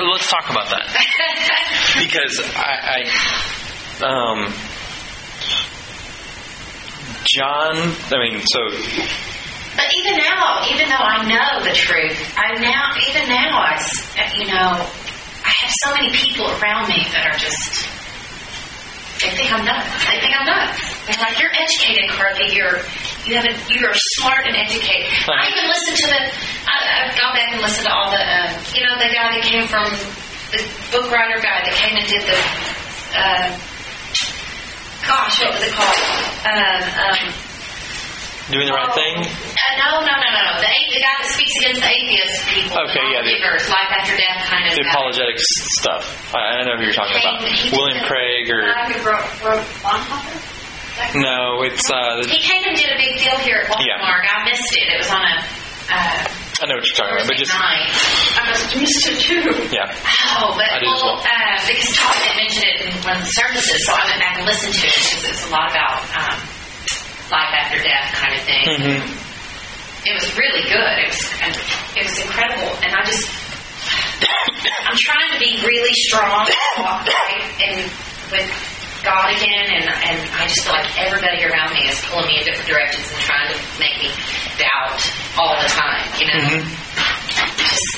let's talk about that because I, I um, John. I mean, so But even now, even though I know the truth, I now, even now, I, you know, I have so many people around me that are just, they think I'm nuts. They think I'm nuts. They're like, you're educated, Carly. You're, you have a, you are smart and educated. I even listen to the, I, I've gone back and listened to all the, uh, you know, the guy that came from, the book writer guy that came and did the, uh, gosh, what was it called? Um, um, doing the right thing. uh, no, no, no, no, no. The, the guy that speaks against the atheist people. Okay, yeah, the- Believers, life after death kind of The guy. apologetics stuff. I, I don't know who you're talking about. William Craig or wrote, wrote Bonhoeffer? Is that correct? no? It's uh, He came and did a big deal here at Yeah. Walmart. I missed it. It was on a uh, I know what you're talking about, but just night. I was missed it too. yeah. Oh, but I did as well, well. uh, because Todd had mentioned it in one of the services, so I went back and listened to it because it's a lot about um, life after death kind of thing. hmm it was really good. It was it was incredible, and I just I'm trying to be really strong and walk right and with God again, and and I just feel like everybody around me is pulling me in different directions and trying to make me doubt all the time. You know, just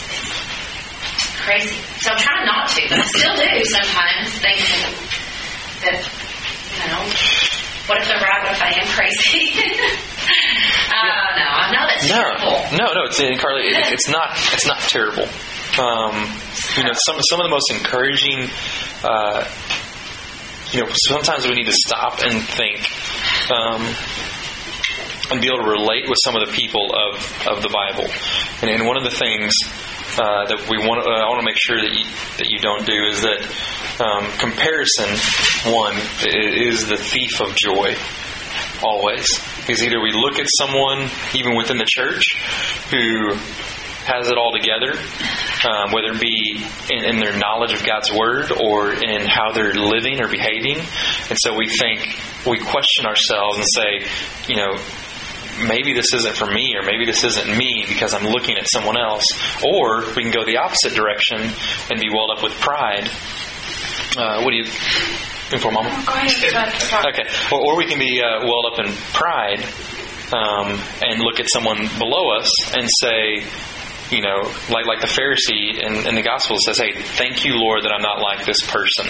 it's crazy. So I'm trying not to, but I still do sometimes thinking that you know. What if they're right? What if I am crazy? uh, no, I know that's No, terrible. no, no. It's Carly. It, it's not. It's not terrible. Um, you know, some some of the most encouraging. Uh, you know, sometimes we need to stop and think, um, and be able to relate with some of the people of of the Bible. And, and one of the things uh, that we want, uh, I want to make sure that you that you don't do is that um, comparison. One is the thief of joy always. Because either we look at someone, even within the church, who has it all together, um, whether it be in, in their knowledge of God's Word or in how they're living or behaving. And so we think, we question ourselves and say, you know, maybe this isn't for me or maybe this isn't me because I'm looking at someone else. Or we can go the opposite direction and be welled up with pride. Uh, what do you. think For mama? Okay. Or, or we can be uh, welled up in pride um, and look at someone below us and say, you know, like like the Pharisee in, in the Gospel says, "Hey, thank you, Lord, that I'm not like this person.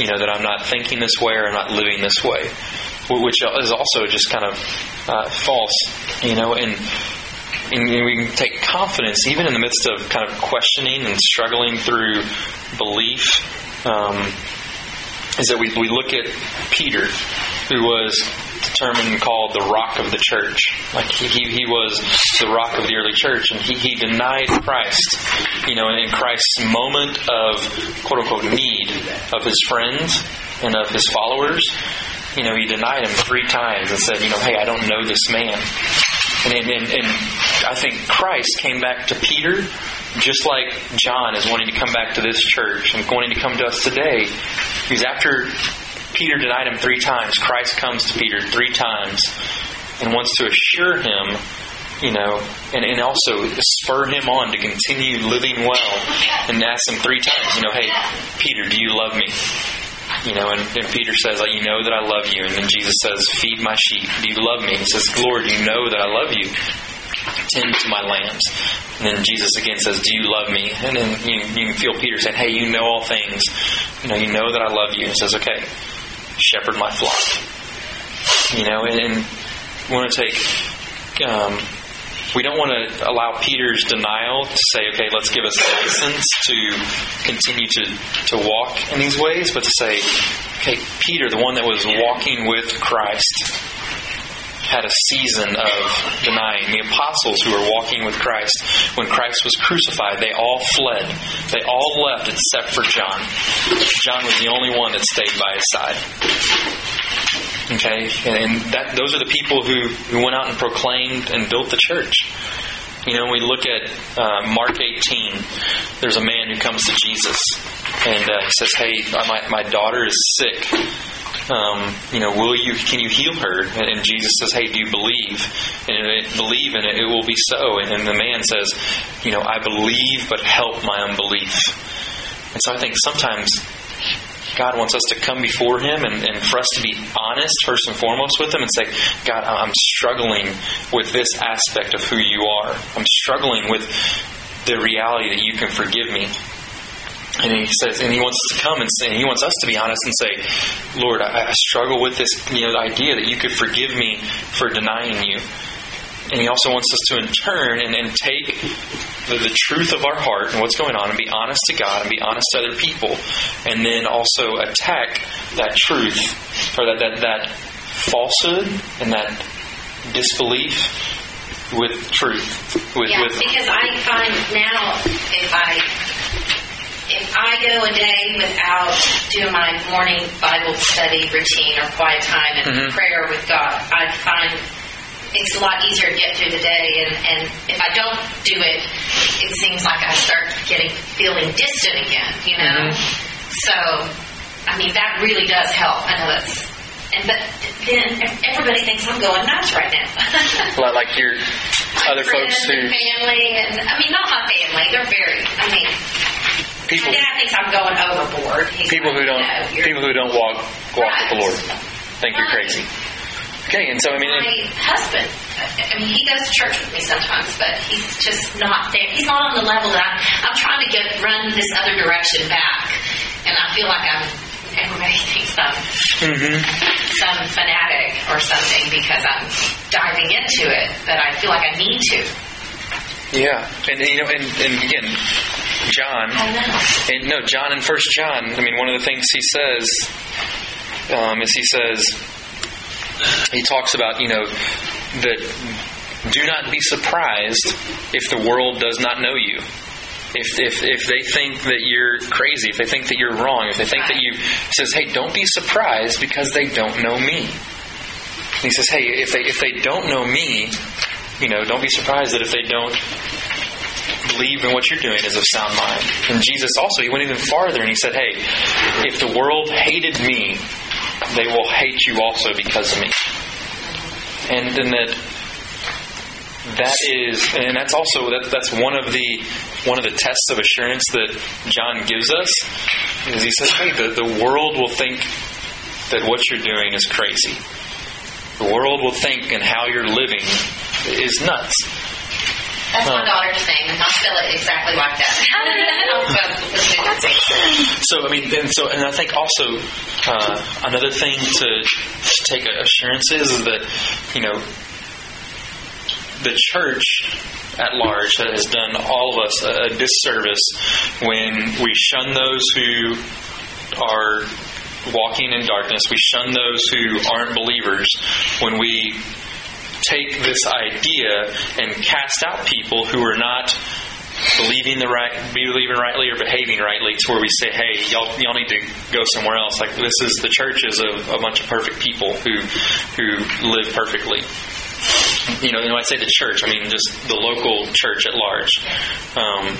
You know, that I'm not thinking this way or I'm not living this way." Wh- Which is also just kind of uh, false, you know, and and we can take confidence even in the midst of kind of questioning and struggling through belief. Um, is that we, we look at Peter, who was determined and called the rock of the church. Like he, he, he was the rock of the early church, and he, he denied Christ. You know, in Christ's moment of quote unquote need of his friends and of his followers, you know, he denied him three times and said, you know, hey, I don't know this man. And, and, and, I think Christ came back to Peter just like John is wanting to come back to this church and wanting to come to us today. Because after Peter denied him three times, Christ comes to Peter three times and wants to assure him, you know, and, and also spur him on to continue living well and ask him three times, you know, hey, Peter, do you love me? You know, and, and Peter says, like, you know that I love you. And then Jesus says, feed my sheep. Do you love me? He says, Lord, you know that I love you. Tend to my lambs. And then Jesus again says, do you love me? And then you, you can feel Peter saying, hey, you know all things. You know, you know that I love you. And says, okay, shepherd my flock. You know, and, and we want to take um, we don't want to allow Peter's denial to say, okay, let's give us license to continue to, to walk in these ways, but to say, okay, Peter, the one that was walking with Christ, had a season of denying. The apostles who were walking with Christ, when Christ was crucified, they all fled. They all left except for John. John was the only one that stayed by his side. Okay, and that those are the people who, who went out and proclaimed and built the church. You know, we look at uh, Mark 18. There's a man who comes to Jesus, and uh, he says, "Hey, my my daughter is sick. Um, you know, will you? Can you heal her?" And, Jesus says, "Hey, do you believe? And believe, and it, it will be so." And, and the man says, "You know, I believe, but help my unbelief." And so I think sometimes God wants us to come before Him and, and, for us to be honest, first and foremost, with Him and say, God, I'm struggling with this aspect of who you are. I'm struggling with the reality that you can forgive me. And he says, and he wants us to come and say, and he wants us to be honest and say, Lord, I, I struggle with this you know, idea that you could forgive me for denying you. And he also wants us to, in turn, and, and take the, the, truth of our heart and what's going on and be honest to God and be honest to other people. And then also attack that truth or that, that, that falsehood and that disbelief with truth. With, yeah, with, because I find now if I if I go a day without doing my morning Bible study routine or quiet time and mm-hmm. prayer with God, I find it's a lot easier to get through the day. And, and if I don't do it, it seems like I start getting feeling distant again. You know, mm-hmm. so I mean that really does help. I know that's. And but then everybody thinks I'm going nuts right now. well, like your other folks who family and I mean not my family. They're very. I mean people, my dad thinks I'm going overboard. He's people who don't no, people who don't walk walk right. with the Lord think you're crazy. Okay, and so I mean, my husband. I mean, he goes to church with me sometimes, but he's just not there. He's not on the level that I'm. I'm trying to get run this other direction back, and I feel like I'm. Everybody thinks I'm mm-hmm. some fanatic or something because I'm diving into it, but I feel like I need to. Yeah, and you know, and, and again, John, and no, John in First John. I mean, one of the things he says um, is he says he talks about you know that do not be surprised if the world does not know you. If, if, if they think that you're crazy, if they think that you're wrong, if they think that you says, hey, don't be surprised because they don't know me. And he says, hey, if they if they don't know me, you know, don't be surprised that if they don't believe in what you're doing is of sound mind. And Jesus also, he went even farther and he said, hey, if the world hated me, they will hate you also because of me. And then that that is and that's also that, that's one of the one of the tests of assurance that John gives us is he says, Hey, the, the world will think that what you're doing is crazy. The world will think and how you're living is nuts. That's my daughter's thing, and I'll spell it exactly like that. so I mean, and so and I think also uh, another thing to, to take assurances is that you know the church at large has done all of us a disservice when we shun those who are walking in darkness. We shun those who aren't believers when we take this idea and cast out people who are not believing the right, believing rightly or behaving rightly, to where we say, "Hey, y'all, y'all need to go somewhere else." Like this is the churches of a bunch of perfect people who who live perfectly. You know, when I say the church, I mean just the local church at large. Um,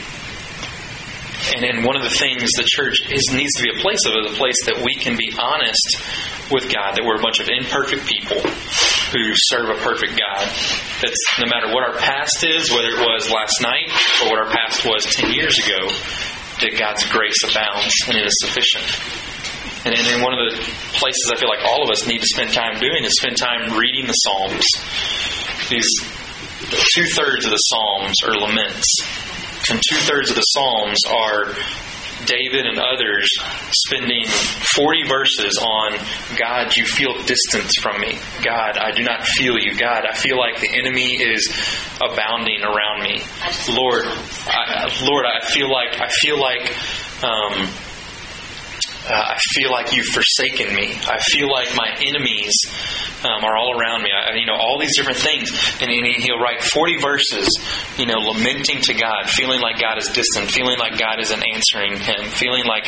and, and one of the things the church is, needs to be a place of is a place that we can be honest with God, that we're a bunch of imperfect people who serve a perfect God. That's no matter what our past is, whether it was last night or what our past was 10 years ago, that God's grace abounds and it is sufficient. And then one of the places I feel like all of us need to spend time doing is spend time reading the Psalms. These two thirds of the Psalms are laments and two thirds of the Psalms are David and others spending 40 verses on God, you feel distance from me. God, I do not feel you. God, I feel like the enemy is abounding around me. Lord, I, Lord, I feel like I feel like um, uh, I feel like you've forsaken me. I feel like my enemies um, are all around me. I, you know, all these different things. And, he'll write 40 verses, you know, lamenting to God, feeling like God is distant, feeling like God isn't answering him, feeling like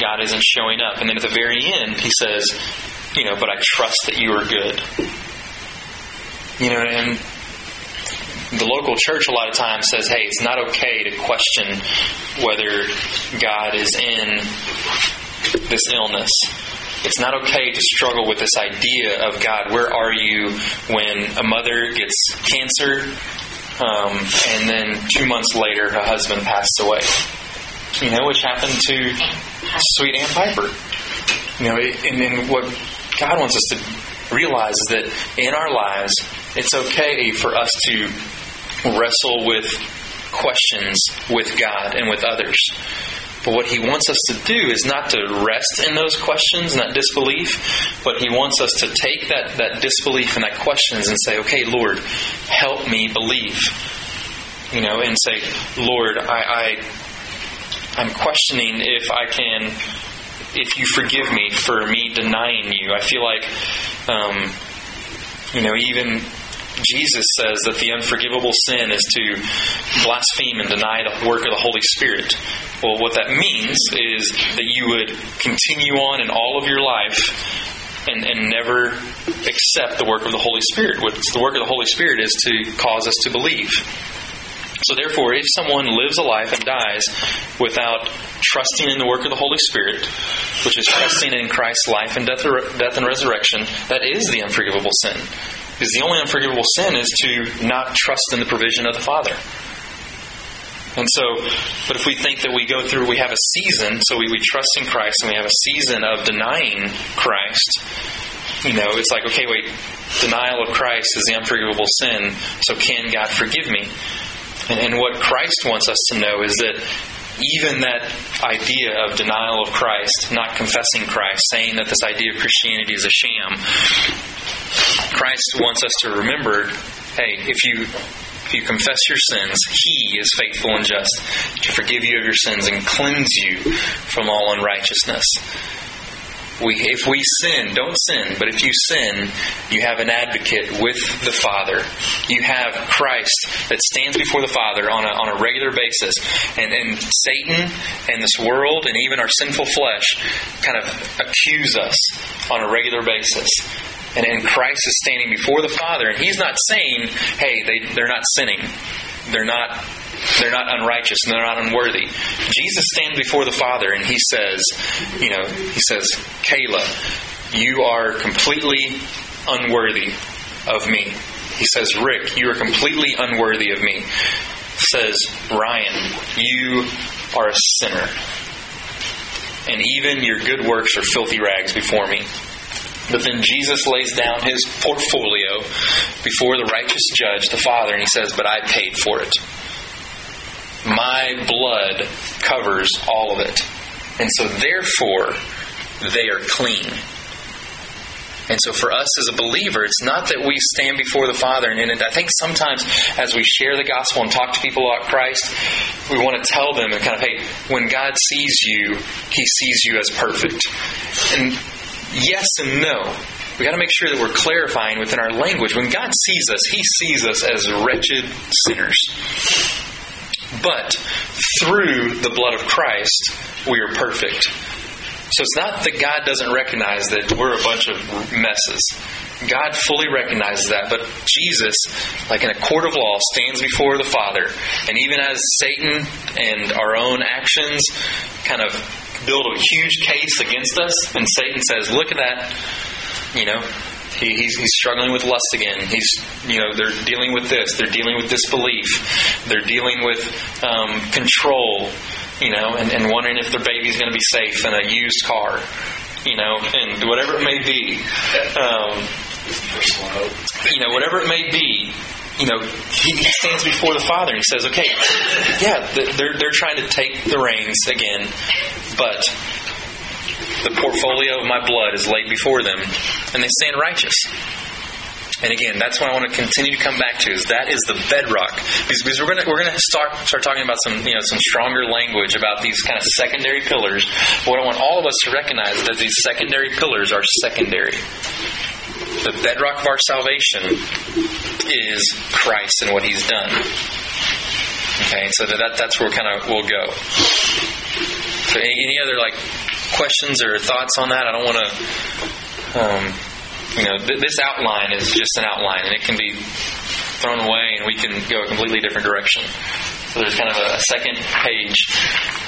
God isn't showing up. And then at the very end, he says, you know, but I trust that you are good. You know, and the local church a lot of times says, hey, it's not okay to question whether God is in this illness. It's not okay to struggle with this idea of God, where are you when a mother gets cancer um, and then two months later her husband passed away? You know, which happened to Sweet Ann Piper. You know, and then what God wants us to realize is that in our lives, it's okay for us to wrestle with questions with God and with others. But what he wants us to do is not to rest in those questions and that disbelief, but he wants us to take that, that disbelief and that questions and say, okay, Lord, help me believe. You know, and say, Lord, I, I I'm questioning if I can if you forgive me for me denying you. I feel like, um, you know, even Jesus says that the unforgivable sin is to blaspheme and deny the work of the Holy Spirit. Well, what that means is that you would continue on in all of your life and, and never accept the work of the Holy Spirit. What the work of the Holy Spirit is to cause us to believe. So, therefore, if someone lives a life and dies without trusting in the work of the Holy Spirit, which is trusting in Christ's life and death, death and resurrection, that is the unforgivable sin. Because the only unforgivable sin is to not trust in the provision of the Father. And so, but if we think that we go through, we have a season, so we, we trust in Christ and we have a season of denying Christ, you know, it's like, okay, wait, denial of Christ is the unforgivable sin, so can God forgive me? And, and what Christ wants us to know is that even that idea of denial of Christ, not confessing Christ, saying that this idea of Christianity is a sham, Christ wants us to remember hey, if you if you confess your sins, He is faithful and just to forgive you of your sins and cleanse you from all unrighteousness. We, if we sin, don't sin, but if you sin, you have an advocate with the Father. You have Christ that stands before the Father on a, on a regular basis. And, and Satan and this world and even our sinful flesh kind of accuse us on a regular basis. And, and Christ is standing before the Father, and He's not saying, hey, they, they're not sinning. They're not they're not unrighteous and they're not unworthy. Jesus stands before the Father and he says, you know, he says, Kayla, you are completely unworthy of me. He says, Rick, you are completely unworthy of me. He says, Ryan, you are a sinner. And even your good works are filthy rags before me. But then Jesus lays down his portfolio before the righteous judge, the Father, and he says, But I paid for it. My blood covers all of it. And so, therefore, they are clean. And so, for us as a believer, it's not that we stand before the Father. And and I think sometimes as we share the gospel and talk to people about Christ, we want to tell them and kind of, hey, when God sees you, He sees you as perfect. And yes and no. We got to make sure that we're clarifying within our language. When God sees us, He sees us as wretched sinners. But through the blood of Christ, we are perfect. So it's not that God doesn't recognize that we're a bunch of messes. God fully recognizes that, but Jesus, like in a court of law, stands before the Father. And even as Satan and our own actions kind of build a huge case against us, and Satan says, Look at that, you know, he, he's, he's struggling with lust again. He's, you know, they're dealing with this. They're dealing with disbelief. They're dealing with um, control, you know, and, and wondering if their baby's going to be safe in a used car, you know, and whatever it may be. Um, you know, whatever it may be, you know, he stands before the Father and he says, okay, yeah, they're, they're trying to take the reins again, but the portfolio of my blood is laid before them, and they stand righteous. And again, that's what I want to continue to come back to. Is that is the bedrock because, we're going to we're going to start start talking about some you know some stronger language about these kind of secondary pillars. What I want all of us to recognize is that these secondary pillars are secondary. The bedrock of our salvation is Christ and what He's done. Okay, so that that's where kind of we'll go. So any other like questions or thoughts on that? I don't want to. Um, you know, th- this outline is just an outline, and it can be thrown away, and we can go a completely different direction. So there's kind of a, second page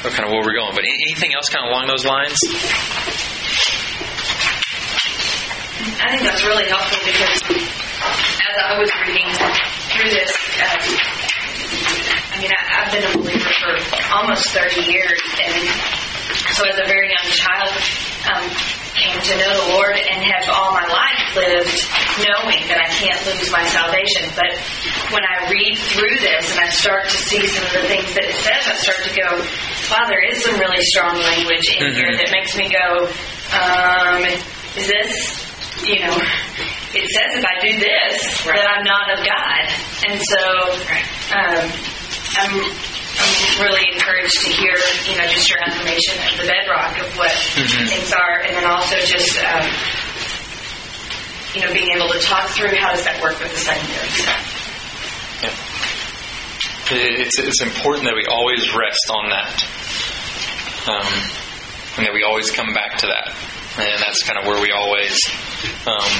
of kind of where we're going. But anything else kind of along those lines? I think that's really helpful because as I was reading through this, uh, I mean, I, I've been a believer for almost 30 years, and so as a very young child, um, came to know the Lord and have all my life lived knowing that I can't lose my salvation. But when I read through this and I start to see some of the things that it says, I start to go, wow, there is some really strong language in here Mhm. that makes me go, um, is this, you know, it says if I do this, that I'm not of God. And so, um, I'm, I'm really encouraged to hear, you know, just your information of the bedrock of what Mhm. things are, and then also just, um, you know, being able to talk through how does that work with the secondary stuff. It's, it's important that we always rest on that. Um, and that we always come back to that. And that's kind of where we always um,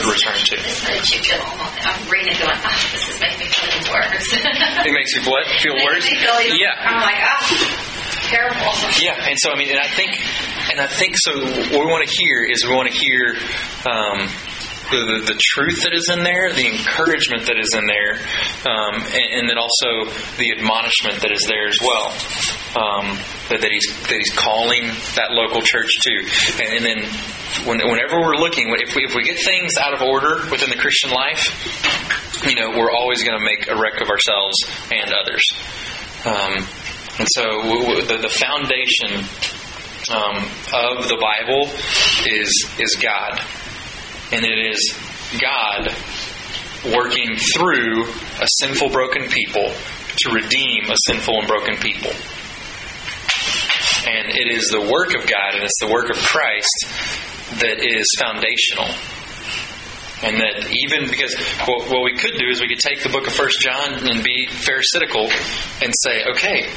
return to. Makes you feel, I'm reading it going, ah, this is making me feel worse. It makes you what? Feel worse? Feel even- Yeah. I'm like, ah, terrible. Yeah, and so I mean, and I think, and I think so. What we want to hear is we want to hear um, the, the the truth that is in there, the encouragement that is in there, um, and, and then also the admonishment that is there as well. Um, that, he's that he's calling that local church to, and, and then when, whenever we're looking, if we if we get things out of order within the Christian life, you know, we're always going to make a wreck of ourselves and others. Um, and so w- w- the, the foundation um, of the Bible is is God, and it is God working through a sinful, broken people to redeem a sinful and broken people. And it is the work of God, and it's the work of Christ that is foundational. And that even because what, what we could do is we could take the book of First John and be pharisaical and say, okay,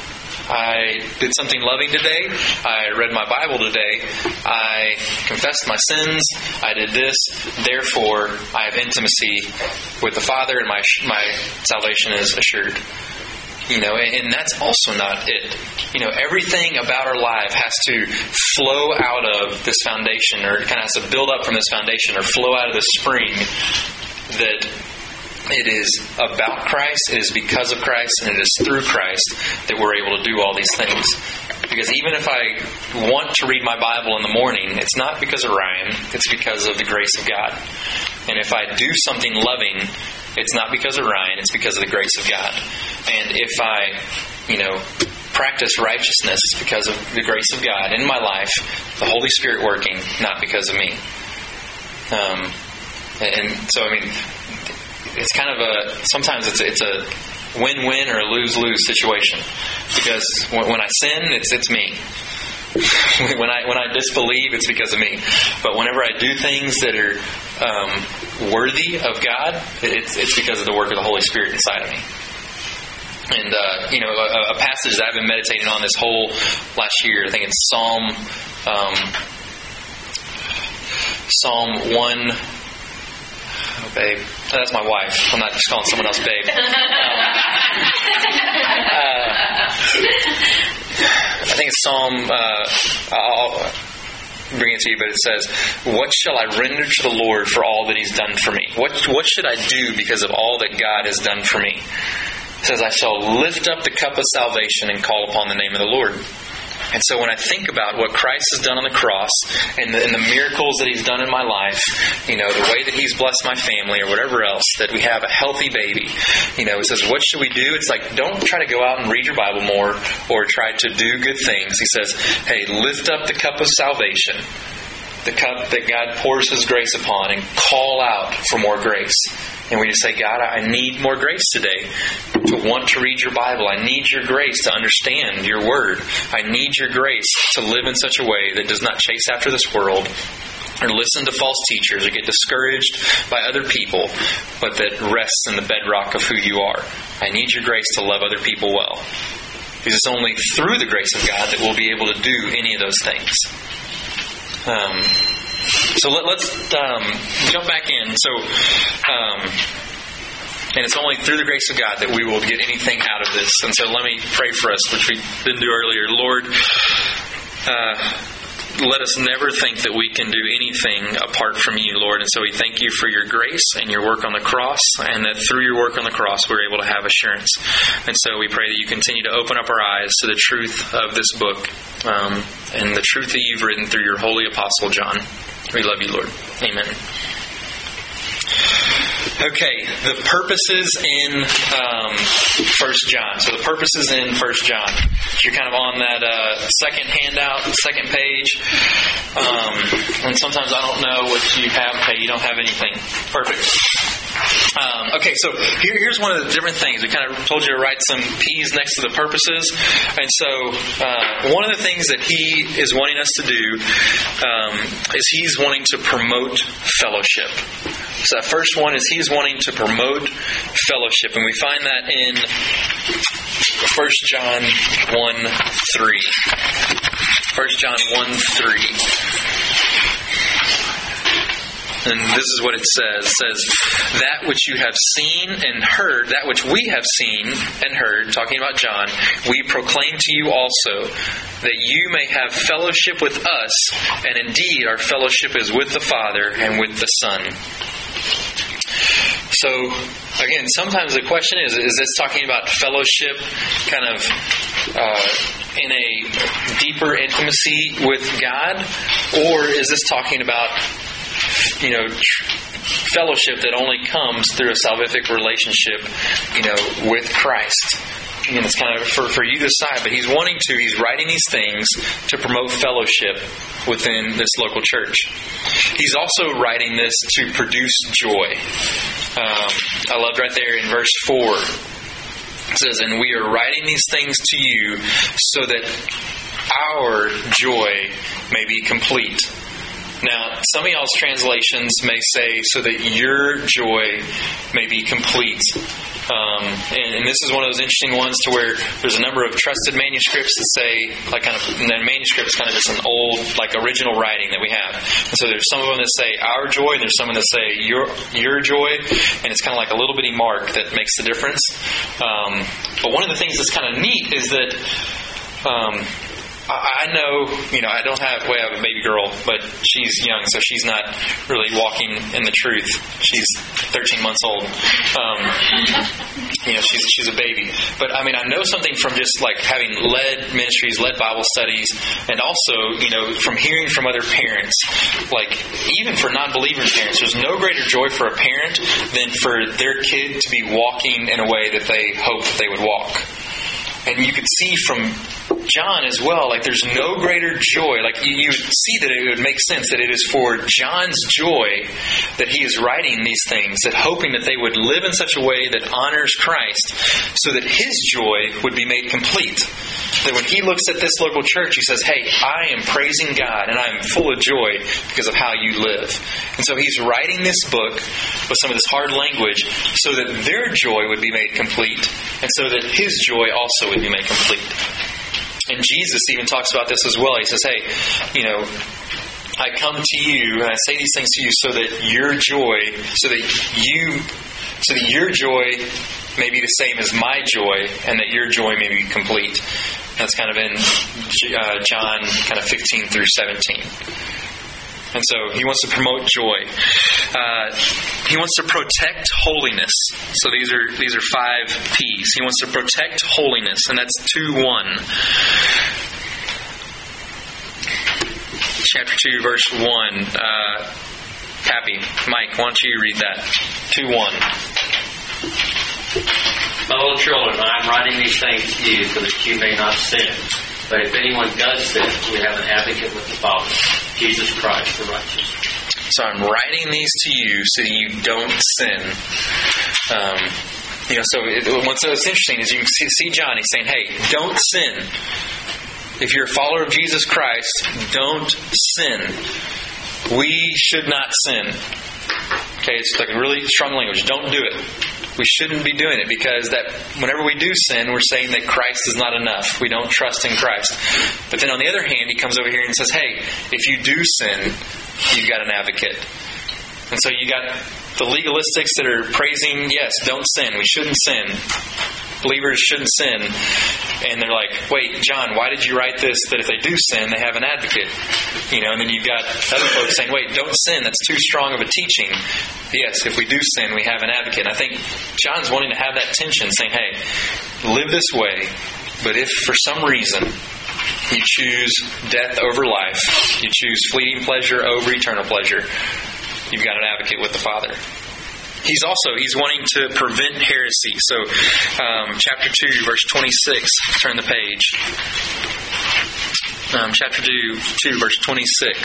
I did something loving today. I read my Bible today. I confessed my sins. I did this. Therefore, I have intimacy with the Father, and my my salvation is assured. You know, and, that's also not it. You know, everything about our life has to flow out of this foundation, or it kind of has to build up from this foundation, or flow out of the spring that it is about Christ, it is because of Christ, and it is through Christ that we're able to do all these things. Because even if I want to read my Bible in the morning, it's not because of Ryan, it's because of the grace of God. And if I do something loving, it's not because of Ryan, it's because of the grace of God. And if I, you know, practice righteousness, because of the grace of God in my life, the Holy Spirit working, not because of me. Um, and so, I mean, it's kind of a sometimes it's it's a win-win or lose-lose situation because when I sin, it's it's me. when I when I disbelieve, it's because of me. But whenever I do things that are um, worthy of God, it's it's because of the work of the Holy Spirit inside of me. And uh, you know, a, a passage that I've been meditating on this whole last year, I think it's Psalm um, Psalm one. Oh, babe. Oh, that's my wife. I'm not just calling someone else babe. Uh, I think it's Psalm. Uh, I'll bring it to you, but it says, "What shall I render to the Lord for all that He's done for me? What What should I do because of all that God has done for me?" It says, "I shall lift up the cup of salvation and call upon the name of the Lord." And so when I think about what Christ has done on the cross and the, and the miracles that He's done in my life, you know, the way that He's blessed my family or whatever else, that we have a healthy baby, you know, it says, what should we do? It's like, don't try to go out and read your Bible more or try to do good things. He says, hey, lift up the cup of salvation, the cup that God pours His grace upon, and call out for more grace. And we just say, God, I need more grace today to want to read your Bible. I need your grace to understand your word. I need your grace to live in such a way that does not chase after this world or listen to false teachers or get discouraged by other people, but that rests in the bedrock of who you are. I need your grace to love other people well. Because it's only through the grace of God that we'll be able to do any of those things. Um, so let, us um, jump back in. So, um, and it's only through the grace of God that we will get anything out of this. And so let me pray for us, which we didn't do earlier. Lord, uh, let us never think that we can do anything apart from you, Lord. And so we thank you for your grace and your work on the cross, and that through your work on the cross, we're able to have assurance. And so we pray that you continue to open up our eyes to the truth of this book um, and the truth that you've written through your holy apostle, John. We love you, Lord. Amen. Okay, the purposes in um, First John. So the purposes in First John. You're kind of on that uh, second handout, second page. Um, and sometimes I don't know what you have. Okay, you don't have anything. Perfect. Um, okay, so here, here's one of the different things. We kind of told you to write some P's next to the purposes. And so uh, one of the things that he is wanting us to do um, is he's wanting to promote fellowship. So that first one is he's wanting to promote fellowship. And we find that in 1 John 1 3. 1 John 1 3. And this is what it says. It says, That which you have seen and heard, that which we have seen and heard, talking about John, we proclaim to you also, that you may have fellowship with us, and indeed our fellowship is with the Father and with the Son. So, again, sometimes the question is is this talking about fellowship kind of uh, in a deeper intimacy with God? Or is this talking about you know, fellowship that only comes through a salvific relationship, you know, with Christ. And it's kind of for, for you to decide, but he's wanting to, he's writing these things to promote fellowship within this local church. He's also writing this to produce joy. Um, I loved right there in verse 4. It says, And we are writing these things to you so that our joy may be complete. Now, some of y'all's translations may say, so that your joy may be complete. Um, and, and, this is one of those interesting ones to where there's a number of trusted manuscripts that say, like, kind of, and then manuscript is kind of just an old, like, original writing that we have. And so there's some of them that say our joy, and there's some of them that say your your joy, and it's kind of like a little bitty mark that makes the difference. Um, but one of the things that's kind of neat is that. Um, I know, you know, I don't have, well, I have a baby girl, but she's young, so she's not really walking in the truth. She's 13 months old. Um, you know, she's, she's a baby. But I mean, I know something from just like having led ministries, led Bible studies, and also, you know, from hearing from other parents, like even for non believing parents, there's no greater joy for a parent than for their kid to be walking in a way that they hope that they would walk. And you could see from John as well, like there's no greater joy. Like you, you see that it would make sense that it is for John's joy that he is writing these things, that hoping that they would live in such a way that honors Christ, so that his joy would be made complete. That when he looks at this local church, he says, Hey, I am praising God and I am full of joy because of how you live. And so he's writing this book with some of this hard language so that their joy would be made complete and so that his joy also would be made complete. And Jesus even talks about this as well. He says, Hey, you know, I come to you and I say these things to you so that your joy, so that you, so that your joy may be the same as my joy and that your joy may be complete. That's kind of in uh, John kind of 15 through 17. And so he wants to promote joy. Uh, he wants to protect holiness. So these are these are five P's. He wants to protect holiness, and that's two one. Chapter two, verse one. Uh, Happy Mike, why don't you read that? Two one. My little children, I am writing these things to you so that you may not sin. But if anyone does sin, we have an advocate with the Father, Jesus Christ, the righteous. So I'm writing these to you so you don't sin. Um, you know, so it, what's, interesting is you see, see John. He's saying, "Hey, don't sin. If you're a follower of Jesus Christ, don't sin. We should not sin." Okay, it's like really strong language. Don't do it we shouldn't be doing it because that whenever we do sin, we're saying that Christ is not enough. We don't trust in Christ. But then on the other hand, he comes over here and says, "Hey, if you do sin, you've got an advocate." And so you got the legalistics that are praising, yes, don't sin. We shouldn't sin. Believers shouldn't sin. And they're like, wait, John, why did you write this that if they do sin, they have an advocate? You know, and then you've got other folks saying, wait, don't sin. That's too strong of a teaching. Yes, if we do sin, we have an advocate. And I think John's wanting to have that tension, saying, hey, live this way, but if for some reason you choose death over life, you choose fleeting pleasure over eternal pleasure, you've got an advocate with the Father he's also he's wanting to prevent heresy. So, um, chapter two, verse twenty-six. Turn the page. Um, chapter two, two, verse twenty-six.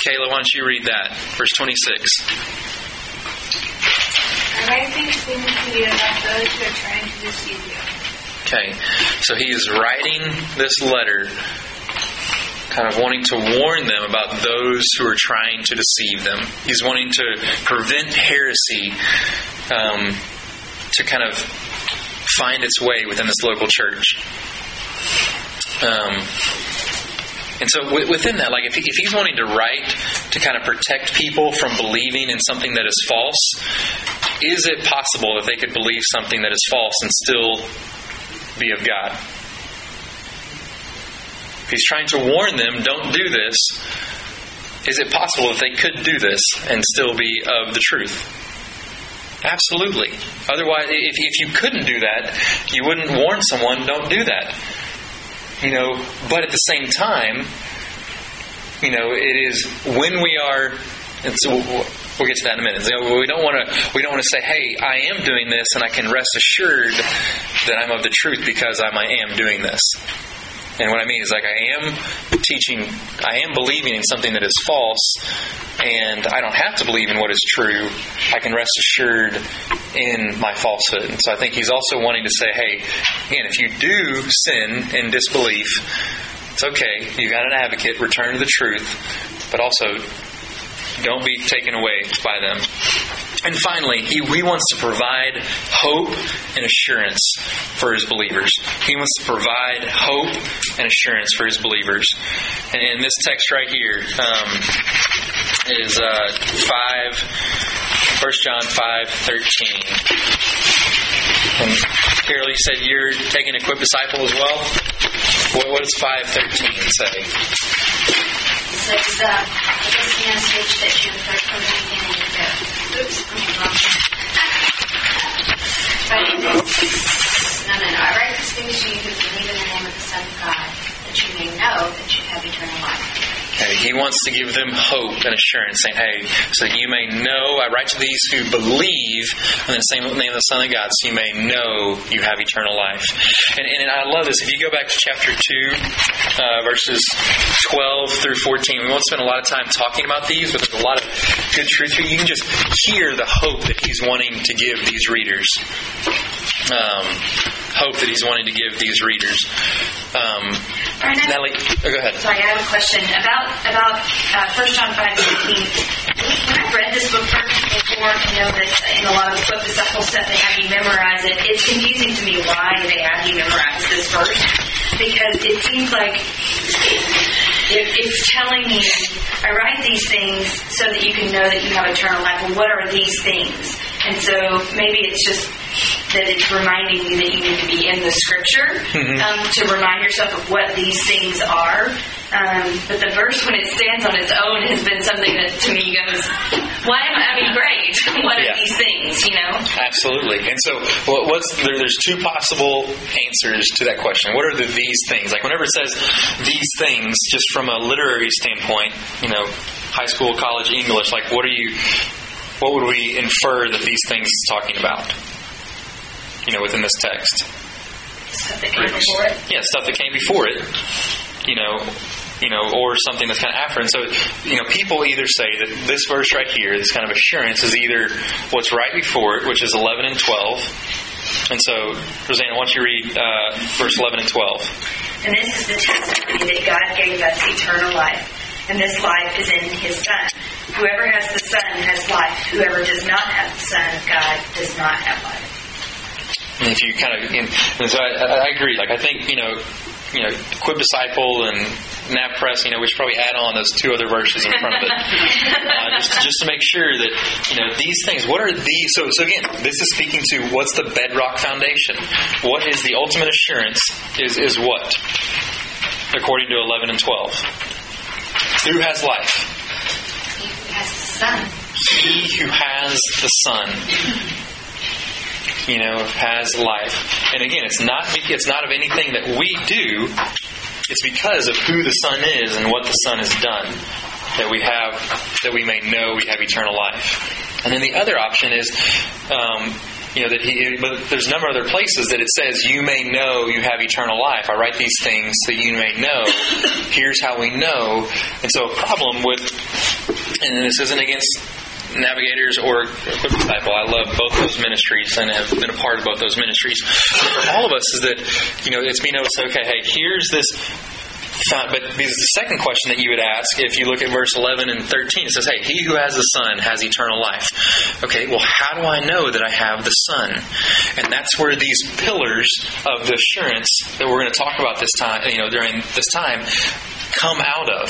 Kayla, why don't you read that? Verse twenty-six. Writing things to you about those who are trying to deceive you. Okay, so he is writing this letter kind of wanting to warn them about those who are trying to deceive them. He's wanting to prevent heresy um, to kind of find its way within this local church. Um, and so within that, like if, if he's wanting to write to kind of protect people from believing in something that is false, is it possible that they could believe something that is false and still be of God? He's trying to warn them, don't do this, is it possible that they could do this and still be of the truth? Absolutely. Otherwise, if, if you couldn't do that, you wouldn't warn someone, don't do that. You know, but at the same time, you know, it is when we are, and so we'll, we'll get to that in a minute. We don't want to, we don't want to say, hey, I am doing this and I can rest assured that I'm of the truth because I am doing this. And what I mean is, like, I am teaching, I am believing in something that is false, and I don't have to believe in what is true. I can rest assured in my falsehood. And so I think he's also wanting to say, hey, again, if you do sin in disbelief, it's okay. You got an advocate. Return to the truth, but also don't be taken away by them. And finally, he, he wants to provide hope and assurance for his believers. He wants to provide hope and assurance for his believers. And in this text right here um, is uh, 5, 1 John 5 13. And Carol, you said you're taking Equip Disciple as well? What, what does 513 say? Says, uh, this message that you heard from the beginning Oops, I'm wrong. but no, no, no. I write these things to you who believe in the name of the Son of God, that you may know that you have eternal life. He wants to give them hope and assurance, saying, "Hey, so that you may know, I write to these who believe in the same name of the Son of God, so you may know you have eternal life." And, and I love this. If you go back to chapter two, uh, verses twelve through fourteen, we won't spend a lot of time talking about these, but there's a lot of good truth here. You can just hear the hope that he's wanting to give these readers. Um, hope that he's wanting to give these readers. Um, Natalie, oh, go ahead. Sorry, I have a question about about uh, First John five fifteen. When I've read this book first before, you know that in a lot of the book disciple stuff they have you memorize it. It's confusing to me why they have you memorize this verse because it seems like it, it's telling me I write these things so that you can know that you have eternal life. Well, what are these things? And so maybe it's just that it's reminding you that you need to be in the scripture mm-hmm. um, to remind yourself of what these things are. Um, but the verse, when it stands on its own, has been something that to me goes, "Why am I? I mean, great. what are these things? You know?" Absolutely. And so, what's there, there's two possible answers to that question. What are the these things? Like whenever it says these things, just from a literary standpoint, you know, high school, college English, like what are you? What would we infer that these things is talking about? You know, within this text. Stuff that came before it. Yeah, stuff that came before it. You know, you know, or something that's kind of after. And so, you know, people either say that this verse right here, this kind of assurance, is either what's right before it, which is 11 and 12. And so, Rosanna, why don't you read uh, verse 11 and 12? And this is the testimony that God gave us eternal life, and this life is in His Son. Whoever has the Son has life. Whoever does not have the Son of God does not have life. And if you kind of, and so I, I agree. Like I think you know, you know, Equip Disciple and NavPress, you know, we should probably add on those two other verses in front of it, uh, just just to make sure that you know these things. What are these? So so again, this is speaking to what's the bedrock foundation. What is the ultimate assurance? Is is what? According to eleven and twelve, who has life? He has the Son. He who has the Son you know, has life. And again, it's not it's not of anything that we do. It's because of who the Son is and what the Son has done that we have that we may know we have eternal life. And then the other option is. Um, you know that he but there's a number of other places that it says you may know you have eternal life i write these things so you may know here's how we know and so a problem with and this isn't against Navigators or Equip Disciple. I love both those ministries and have been a part of both those ministries. But for all of us, is that you know it's being able to say, okay, hey, here's this. But because the second question that you would ask, if you look at verse 11 and 13, it says, Hey, he who has the Son has eternal life. Okay, well, how do I know that I have the Son? And that's where these pillars of the assurance that we're going to talk about this time, you know, during this time, come out of.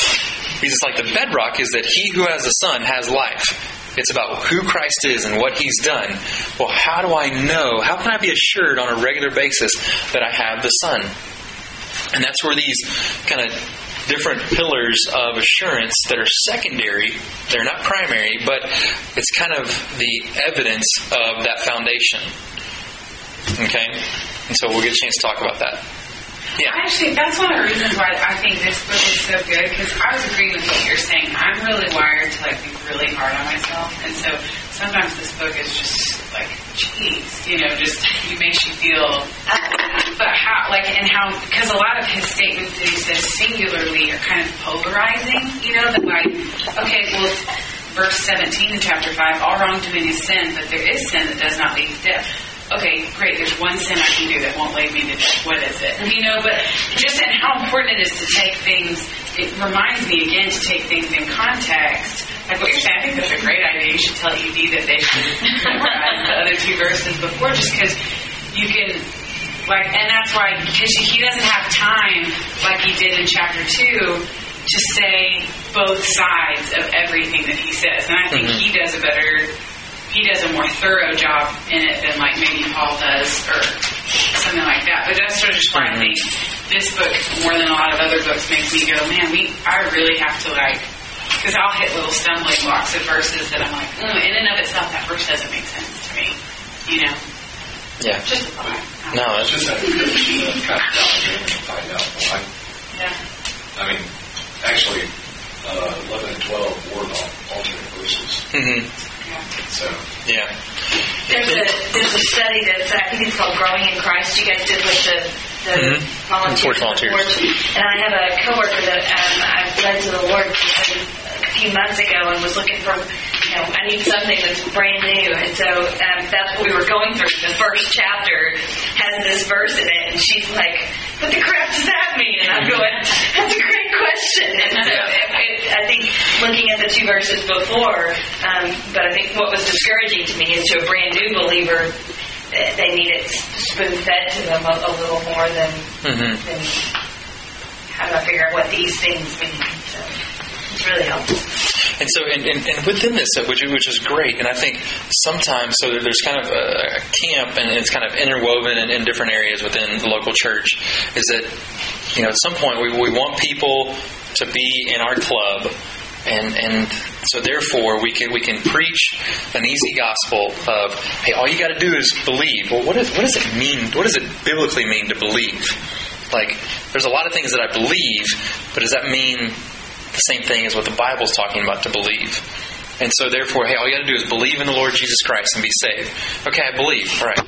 Because it's like the bedrock is that he who has the Son has life. It's about who Christ is and what He's done. Well, how do I know? How can I be assured on a regular basis that I have the Son? And that's where these kind of different pillars of assurance that are secondary, they're not primary, but it's kind of the evidence of that foundation. Okay? And so we'll get a chance to talk about that. Yeah. Actually, that's one of the reasons why I think this book is so good because I was agreeing with what you're saying. I'm really wired to like be really hard on myself, and so sometimes this book is just like, geez, you know, just it makes you feel. But how, like, and how? Because a lot of his statements that he says singularly are kind of polarizing. You know, that like, okay, well verse 17 in chapter 5, all wrongdoing is sin, but there is sin that does not lead to death okay, great, there's one sin I can do that won't lead me to death. What is it? You know, but just in how important it is to take things, it reminds me again to take things in context. Like what you're saying, I think that's a great idea. You should tell ED that they should memorize the other two verses before, just because you can like, and that's why because he doesn't have time like he did in chapter two to say both sides of everything that he says, and I think mm-hmm. he does a better he does a more thorough job in it than like maybe Paul does or something like that. But that's sort of just why I think this book, more than a lot of other books, makes me go, man, we I really have to like because I'll hit little stumbling blocks of verses that I'm like, mm, in and of itself, that verse doesn't make sense to me, you know. Yeah. Just a thought. No, it's just that kind of dive in and find out why. Yeah. I mean, actually, uh, 11 and 12 were alternate verses. Mm-hmm. So yeah. There's a there's a study that's I think it's called Growing in Christ. You guys did with the the mm-hmm. volunteers. volunteers. And I have a coworker that um, I led to the Lord a few months ago and was looking for you know I need something that's brand new. And so um, that's what we were going through. The first chapter has this verse in it, and she's like, "What the crap does that mean?" And I'm going, "That's a great question." And so it, it, I think looking at the two verses before, um, but I think what was discouraging to me is to a brand new believer, they need it spoon fed to them a, a little more than, mm-hmm. than how do I figure out what these things mean. So really helpful. And so, and, and, and, within this, which, which is great, and I think sometimes, so there's kind of a, a camp, and it's kind of interwoven in, in, different areas within the local church, is that, you know, at some point we, we want people to be in our club and and so therefore we can we can preach an easy gospel of hey all you got to do is believe well what, is, what does it mean what does it biblically mean to believe like there's a lot of things that I believe but does that mean the same thing as what the Bible's talking about to believe and so therefore hey all you got to do is believe in the Lord Jesus Christ and be saved okay I believe all right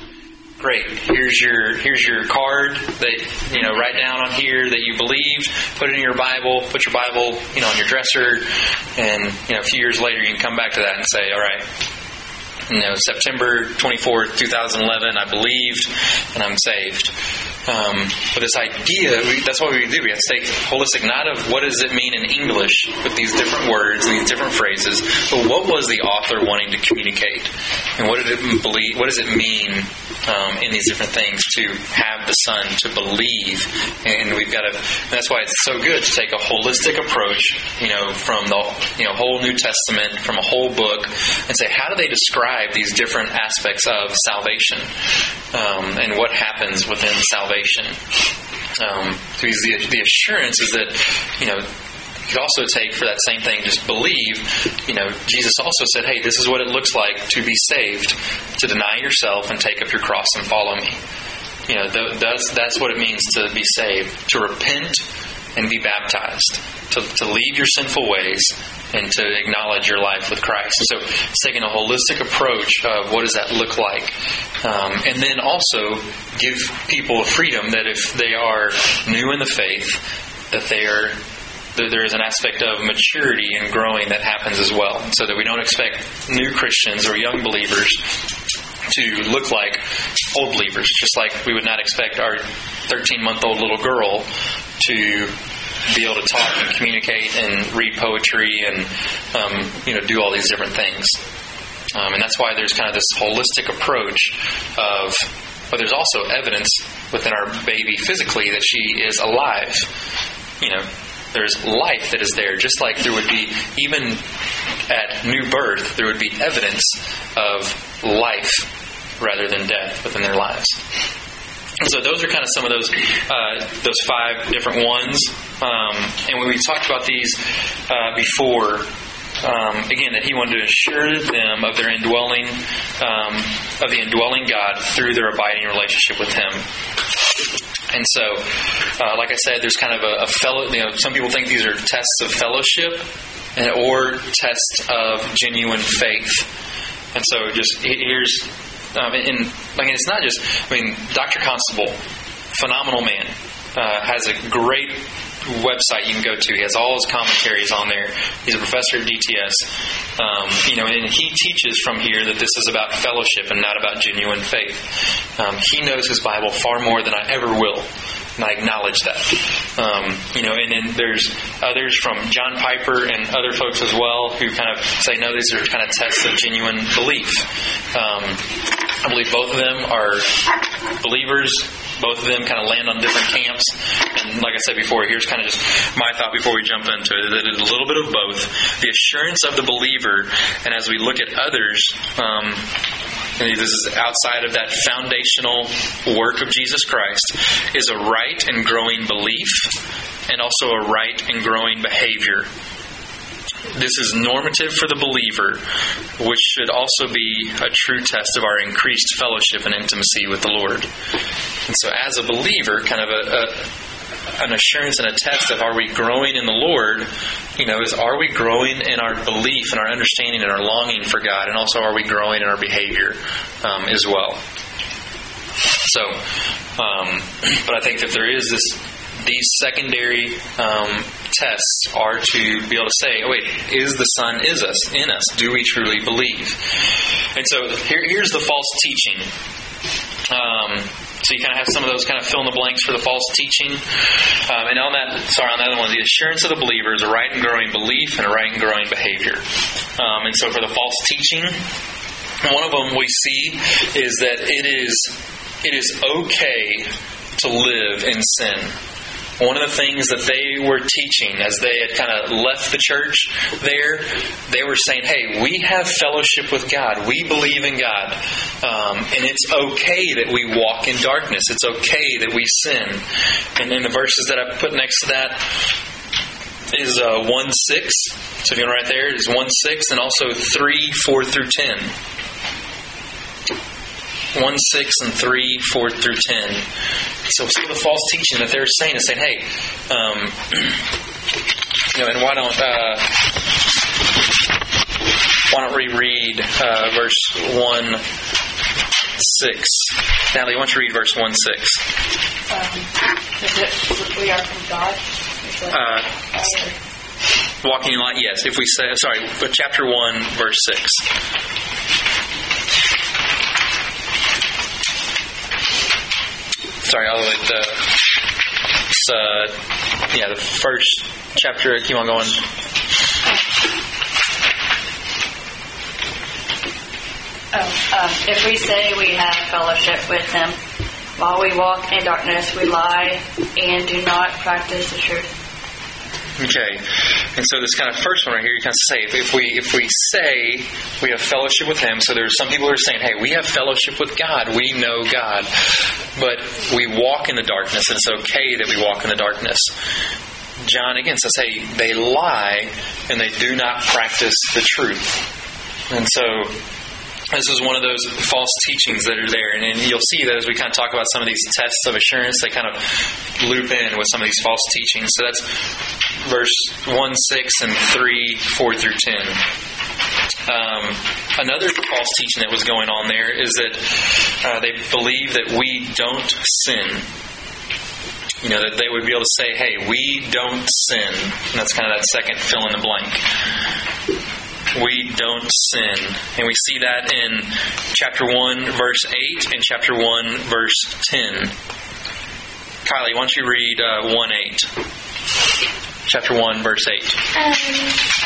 great. Here's your here's your card that you know. Write down on here that you believe. Put it in your Bible. Put your Bible, you know, on your dresser, and you know, a few years later, you can come back to that and say, "All right, you know, September 24th, 2011, I believed and I'm saved. Um, but this idea, we, that's what we do. We have to take holistic, not of what does it mean in English with these different words and these different phrases. But what was the author wanting to communicate, and what did it believe? What does it mean um, in these different things to have the Son to believe? And we've got to. That's why it's so good to take a holistic approach, you know, from the you know whole New Testament, from a whole book, and say how do they describe these different aspects of salvation um, and what happens within salvation. Um, because the, the assurance is that, you know, you could also take for that same thing, just believe. You know, Jesus also said, hey, this is what it looks like to be saved, to deny yourself and take up your cross and follow me. You know, that's, that's what it means to be saved, to repent and be baptized, to, to leave your sinful ways and to acknowledge your life with Christ. So it's taking a holistic approach of what does that look like. Um, and then also give people freedom that if they are new in the faith, that they are there is an aspect of maturity and growing that happens as well. So that we don't expect new Christians or young believers to look like old believers, just like we would not expect our 13 month old little girl to be able to talk and communicate and read poetry and um, you know do all these different things. Um, and that's why there's kind of this holistic approach of, but there's also evidence within our baby physically that she is alive. You know, there's life that is there, just like there would be, even at new birth, there would be evidence of life rather than death within their lives. So those are kind of some of those uh, those five different ones. Um, and when we talked about these uh, before, um, again, that he wanted to assure them of their indwelling, um, of the indwelling God through their abiding relationship with Him. And so, uh, like I said, there's kind of a, a, fellow. You know, some people think these are tests of fellowship, and, or tests of genuine faith. And so, just here's um, and, and it's not just, I mean, Dr. Constable, phenomenal man, uh, has a great website you can go to. He has all his commentaries on there. He's a professor at DTS. Um, you know, and he teaches from here that this is about fellowship and not about genuine faith. Um, he knows his Bible far more than I ever will. And I acknowledge that. Um, you know, and then there's others from John Piper and other folks as well who kind of say, no, these are kind of tests of genuine belief. Um, I believe both of them are believers. Both of them kind of land on different camps. And like I said before, here's kind of just my thought before we jump into it that it's a little bit of both. The assurance of the believer, and as we look at others, um, this is outside of that foundational work of Jesus Christ, is a right and growing belief and also a right and growing behavior. This is normative for the believer, which should also be a true test of our increased fellowship and intimacy with the Lord. And so, as a believer, kind of a, a an assurance and a test of are we growing in the Lord, you know, is are we growing in our belief and our understanding and our longing for God, and also are we growing in our behavior um, as well. So, um, but I think that there is this these secondary um, tests are to be able to say, oh, wait, is the Son is us in us? Do we truly believe? And so here, here's the false teaching. Um, so you kind of have some of those kind of fill in the blanks for the false teaching. Um, and on that, sorry, on that other one, the assurance of the believer is a right and growing belief and a right and growing behavior. Um, and so for the false teaching, one of them we see is that it is it is okay to live in sin one of the things that they were teaching as they had kind of left the church there, they were saying, hey, we have fellowship with God. We believe in God. Um, and it's okay that we walk in darkness. It's okay that we sin. And then the verses that I put next to that is uh, 1 6. So if you want to write there, it is 1 6 and also 3 4 through 10. 1 6 and 3 4 through 10. So some of the false teaching that they're saying is saying, hey, um, you know, and why don't uh, why don't we read uh, verse one six? Natalie, why don't you read verse one six? Um, is it we are from God? Uh, walking in light, yes. If we say, sorry, but chapter one, verse six. Sorry, I'll let uh, uh, yeah, the first chapter. Keep on going. Oh, um, if we say we have fellowship with Him while we walk in darkness, we lie and do not practice the truth. Okay, and so this kind of first one right here, you kind of say if we if we say we have fellowship with Him, so there's some people who are saying, hey, we have fellowship with God, we know God, but we walk in the darkness, and it's okay that we walk in the darkness. John again says, hey, they lie and they do not practice the truth, and so this is one of those false teachings that are there. And, and you'll see that as we kind of talk about some of these tests of assurance, they kind of loop in with some of these false teachings. So that's verse 1, 6, and 3, 4 through 10. Um, another false teaching that was going on there is that uh, they believe that we don't sin. You know, that they would be able to say, hey, we don't sin. And that's kind of that second fill in the blank we don't sin. And we see that in chapter 1, verse 8, and chapter 1, verse 10. Kylie, why don't you read uh, 1 8? Chapter 1, verse 8. Um,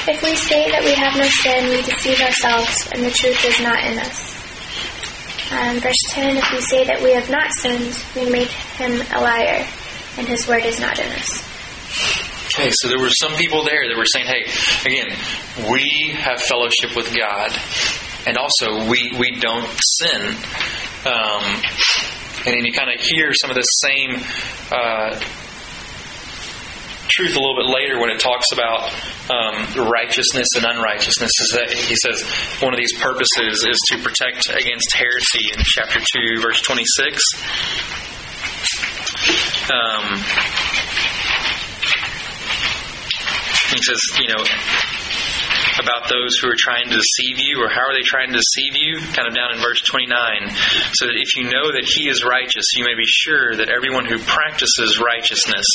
if we say that we have no sin, we deceive ourselves, and the truth is not in us. Um, verse 10 If we say that we have not sinned, we make him a liar, and his word is not in us. Okay, so there were some people there that were saying, hey, again, we have fellowship with God, and also we, we don't sin. Um, and then you kind of hear some of the same uh, truth a little bit later when it talks about um, righteousness and unrighteousness. Is that he says one of these purposes is to protect against heresy in chapter 2, verse 26. Um, he says, you know, about those who are trying to deceive you, or how are they trying to deceive you? Kind of down in verse 29. So that if you know that he is righteous, you may be sure that everyone who practices righteousness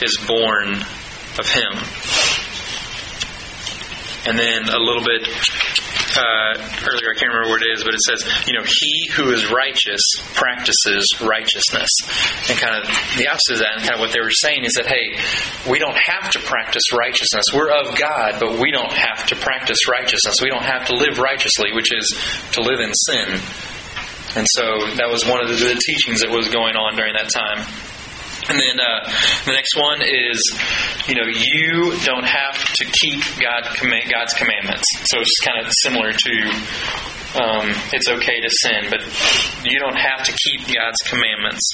is born of him. And then a little bit uh, earlier, I can't remember where it is, but it says, you know, he who is righteous practices righteousness. And kind of the opposite of that, and kind of what they were saying is that, hey, we don't have to practice righteousness. We're of God, but we don't have to practice righteousness. We don't have to live righteously, which is to live in sin. And so that was one of the, the teachings that was going on during that time. And then uh, the next one is, you know, you don't have to keep God God's commandments. So it's kind of similar to um, it's okay to sin, but you don't have to keep God's commandments.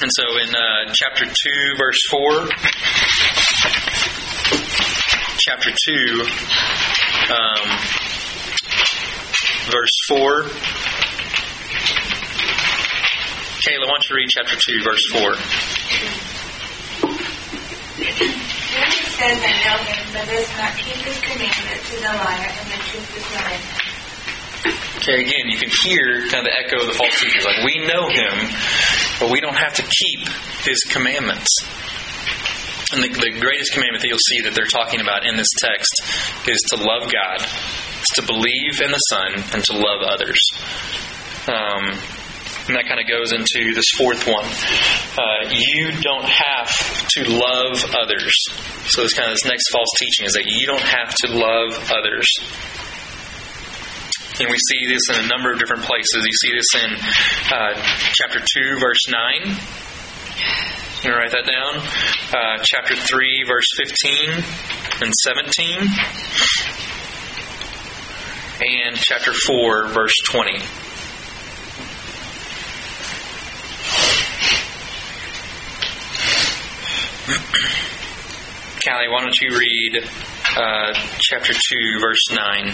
And so in uh, chapter 2, verse 4, chapter 2, um, verse 4, Kayla, why don't you read chapter 2, verse 4? Then it says, I know him, but does not keep his commandments, is a liar, and the truth is not in him. Okay, again, you can hear kind of the echo of the false teachers. Like, we know him, but we don't have to keep his commandments. And the, the greatest commandment that you'll see that they're talking about in this text is to love God, is to believe in the Son, and to love others. Um, and that kind of goes into this fourth one. Uh, you don't have to love others. So this kind of this next false teaching is that you don't have to love others. And we see this in a number of different places. You see this in uh, chapter 2, verse 9. You write that down? Uh, chapter 3, verse 15 and 17. And chapter 4, verse 20. Callie, why don't you read uh, chapter 2, verse 9?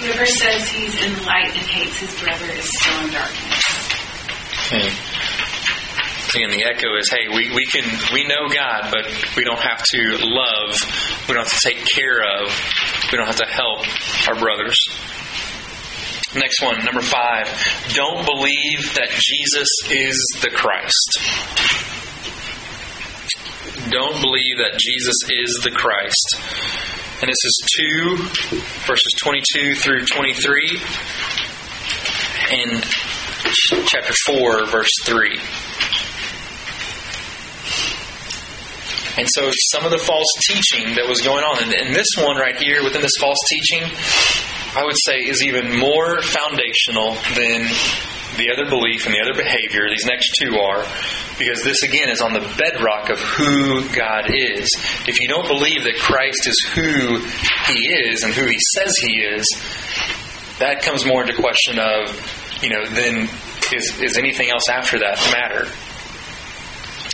Whoever says he's in the light and hates his brother is still in darkness. Okay. Again, the echo is, hey, we, we can we know God, but we don't have to love, we don't have to take care of, we don't have to help our brothers. Next one, number five. Don't believe that Jesus is the Christ. Don't believe that Jesus is the Christ. And this is 2, verses 22 through 23, and chapter 4, verse 3. And so some of the false teaching that was going on, and, this one right here within this false teaching, I would say is even more foundational than the other belief and the other behavior, these next two are, because this again is on the bedrock of who God is. If you don't believe that Christ is who He is and who He says He is, that comes more into question of, you know, then is, is anything else after that matter?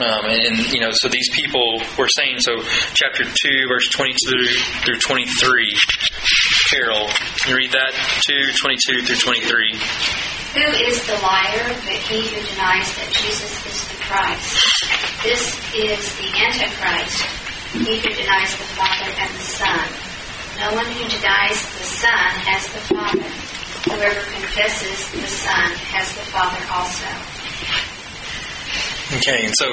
Um, and, you know, so these people were saying, so chapter 2, verse 22 through 23. Carol, can you read that? 2, 22 through 23. Who is the liar but he who denies that Jesus is the Christ? This is the Antichrist, he who denies the Father and the Son. No one who denies the Son has the Father. Whoever confesses the Son has the Father also. Okay, and so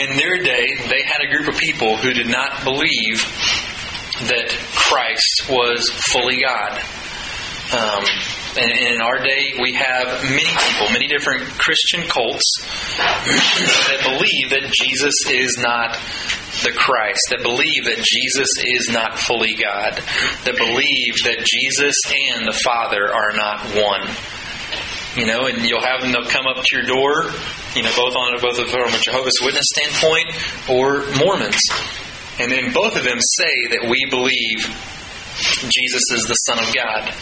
in their day, they had a group of people who did not believe that Christ was fully God. Um, and in our day, we have many people, many different Christian cults that believe that Jesus is not the Christ, that believe that Jesus is not fully God, that believe that Jesus and the Father are not one. You know, and you'll have them, they'll come up to your door, you know, both on both from a Jehovah's Witness standpoint or Mormons. And then both of them say that we believe Jesus is the Son of God.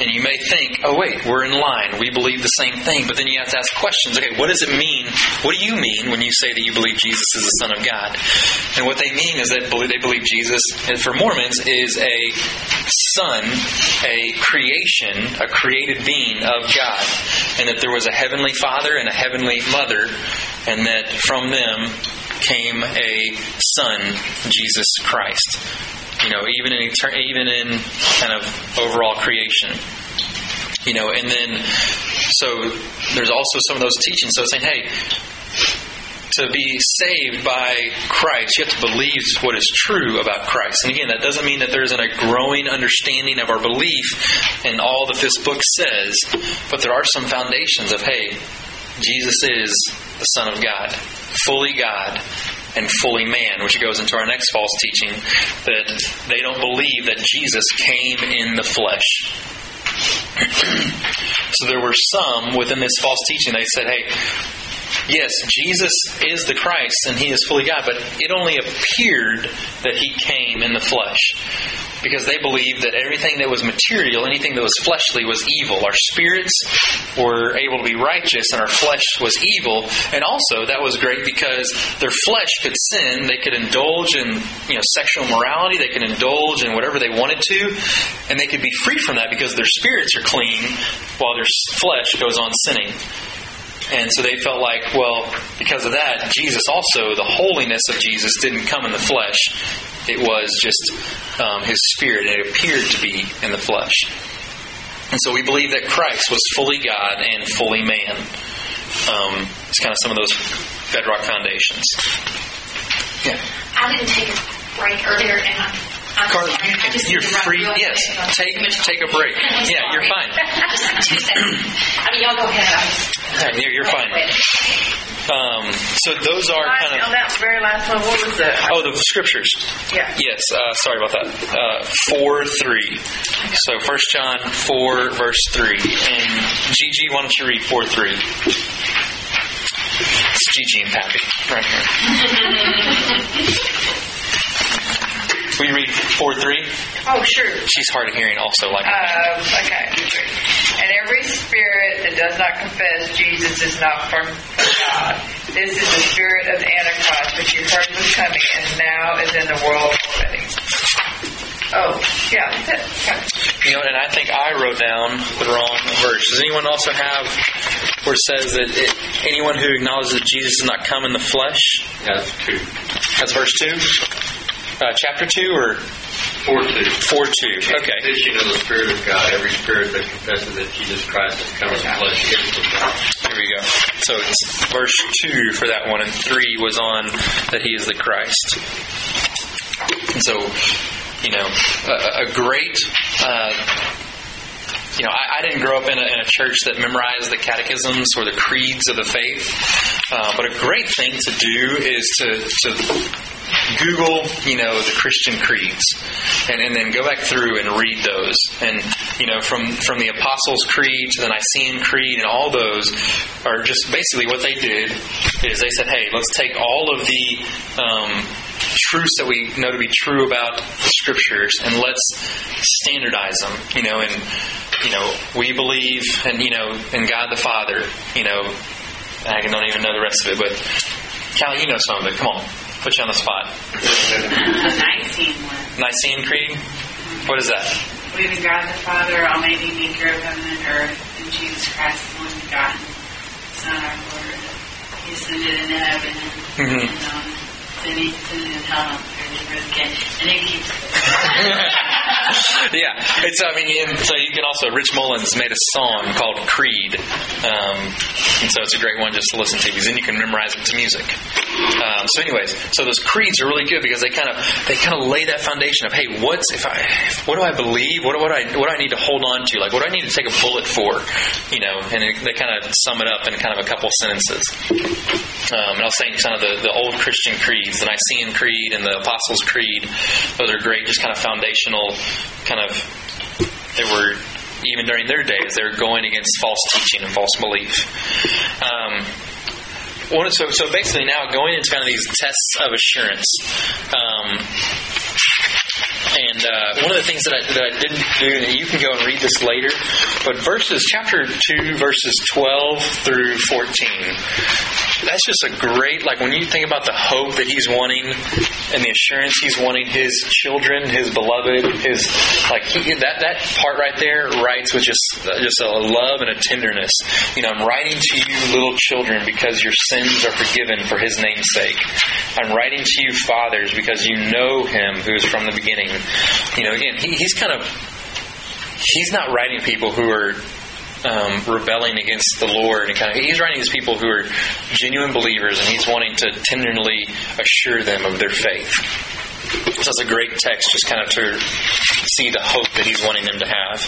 And you may think, oh, wait, we're in line. We believe the same thing. But then you have to ask questions. Okay, what does it mean? What do you mean when you say that you believe Jesus is the Son of God? And what they mean is that they believe Jesus, for Mormons, is a son, a creation, a created being of God. And that there was a heavenly father and a heavenly mother. And that from them came a son, Jesus Christ you know, even in even in kind of overall creation. You know, and then so there's also some of those teachings. So saying, hey, to be saved by Christ, you have to believe what is true about Christ. And again, that doesn't mean that there isn't a growing understanding of our belief in all that this book says, but there are some foundations of, hey, Jesus is the Son of God, fully God, and fully man, which goes into our next false teaching that they don't believe that Jesus came in the flesh. so there were some within this false teaching, they said, hey, yes, Jesus is the Christ and he is fully God, but it only appeared that he came in the flesh. Because they believed that everything that was material, anything that was fleshly, was evil. Our spirits were able to be righteous and our flesh was evil. And also, that was great because their flesh could sin. They could indulge in you know, sexual morality. They could indulge in whatever they wanted to. And they could be free from that because their spirits are clean while their flesh goes on sinning. And so they felt like, well, because of that, Jesus also, the holiness of Jesus didn't come in the flesh. It was just um, his spirit. and It appeared to be in the flesh. And so we believe that Christ was fully God and fully man. Um, it's kind of some of those bedrock foundations. Yeah. I didn't take a break earlier, and I Carl, you, are free. Yes, take take a break. Yeah, you're fine. Just two seconds. I mean, y'all go ahead. You're, you're fine. Um, so those are kind of. On that very last one, what was that? Oh, the scriptures. Yeah. Yes. Uh, sorry about that. Uh, four three. So First John four verse three. And Gigi, why don't you read four three? It's Gigi and Pappy right here. We read 4 3? Oh, sure. She's hard of hearing also, like uh, Okay. And every spirit that does not confess Jesus is not from God. This is the spirit of the Antichrist, which you heard was coming and now is in the world already. Oh, yeah, that's it. You know, and I think I wrote down the wrong verse. Does anyone also have where it says that it, anyone who acknowledges that Jesus does not come in the flesh? Yeah, that's two. That's verse 2? Uh, chapter 2 or? 4 2. 4 2. Okay. You know the Spirit of God. Every spirit that confesses that Jesus Christ has come in flesh is from God. Here we go. So it's verse 2 for that one, and 3 was on that he is the Christ. And so, you know, a, a great. Uh, you know, I, I, didn't grow up in a, in a, church that memorized the catechisms or the creeds of the faith, uh, but a great thing to do is to, to Google, you know, the Christian creeds, and, and then go back through and read those. And you know, from from the Apostles' Creed to the Nicene Creed, and all those are just basically what they did is they said, hey, let's take all of the um, truths that we know to be true about the Scriptures and let's standardize them. You know, and you know, we believe, and you know, in God the Father. You know, I don't even know the rest of it, but Callie, you know some of it. Come on, put you on the spot. Nicene one. Nicene Creed. What is that? Believe in God the Father, Almighty Maker of heaven and earth, and Jesus Christ, the one begotten Son, our Lord. He ascended into heaven, Mhm. and um, then he descended into hell, yeah, it's. I mean, so you can also. Rich Mullins made a song called Creed, um, and so it's a great one just to listen to because then you can memorize it to music. Um, so, anyways, so those creeds are really good because they kind of they kind of lay that foundation of hey, what's if I what do I believe? What do what I what do I need to hold on to? Like what do I need to take a bullet for? You know, and it, they kind of sum it up in kind of a couple sentences. Um, and I was saying kind of the, the old Christian creeds, the Nicene Creed and the Apostles' Creed. Those are great, just kind of foundational, kind of. They were even during their days they were going against false teaching and false belief. Um, so, so basically now going into kind of these tests of assurance. Um, and uh, one of the things that I, that I didn't do, and you can go and read this later, but verses, chapter 2, verses 12 through 14, that's just a great, like when you think about the hope that he's wanting and the assurance he's wanting his children, his beloved, his, like, he, that, that part right there writes with just, just a love and a tenderness. You know, I'm writing to you, little children, because your sins are forgiven for his name's sake. I'm writing to you, fathers, because you know him who is from the beginning. You know, again, he, he's kind of, he's not writing people who are um, rebelling against the Lord, and kind of he's writing these people who are genuine believers, and he's wanting to tenderly assure them of their faith. So it's a great text, just kind of to see the hope that he's wanting them to have.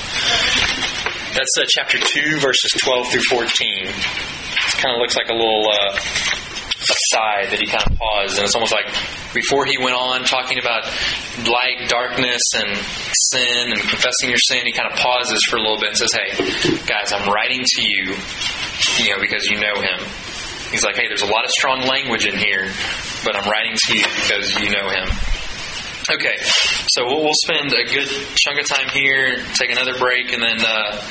That's uh, chapter two, verses twelve through fourteen. It kind of looks like a little. Uh, aside that he kind of paused, and it's almost like before he went on talking about light, darkness, and sin, and confessing your sin, he kind of pauses for a little bit and says, "Hey, guys, I'm writing to you, you know, because you know him." He's like, "Hey, there's a lot of strong language in here, but I'm writing to you because you know him." Okay, so we'll, spend a good chunk of time here, take another break, and then. Uh,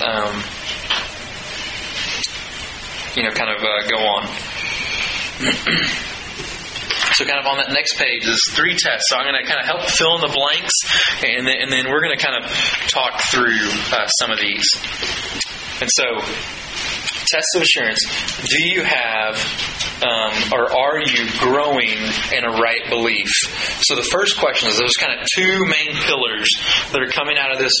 um, you know, kind of uh, go on. so, kind of on that next page is three tests. So, I'm going to kind of help fill in the blanks, and then, and then we're going to kind of talk through uh, some of these. And so, test of assurance. Do you have, um, or are you growing in a right belief? So, the first question is there's kind of two main pillars that are coming out of this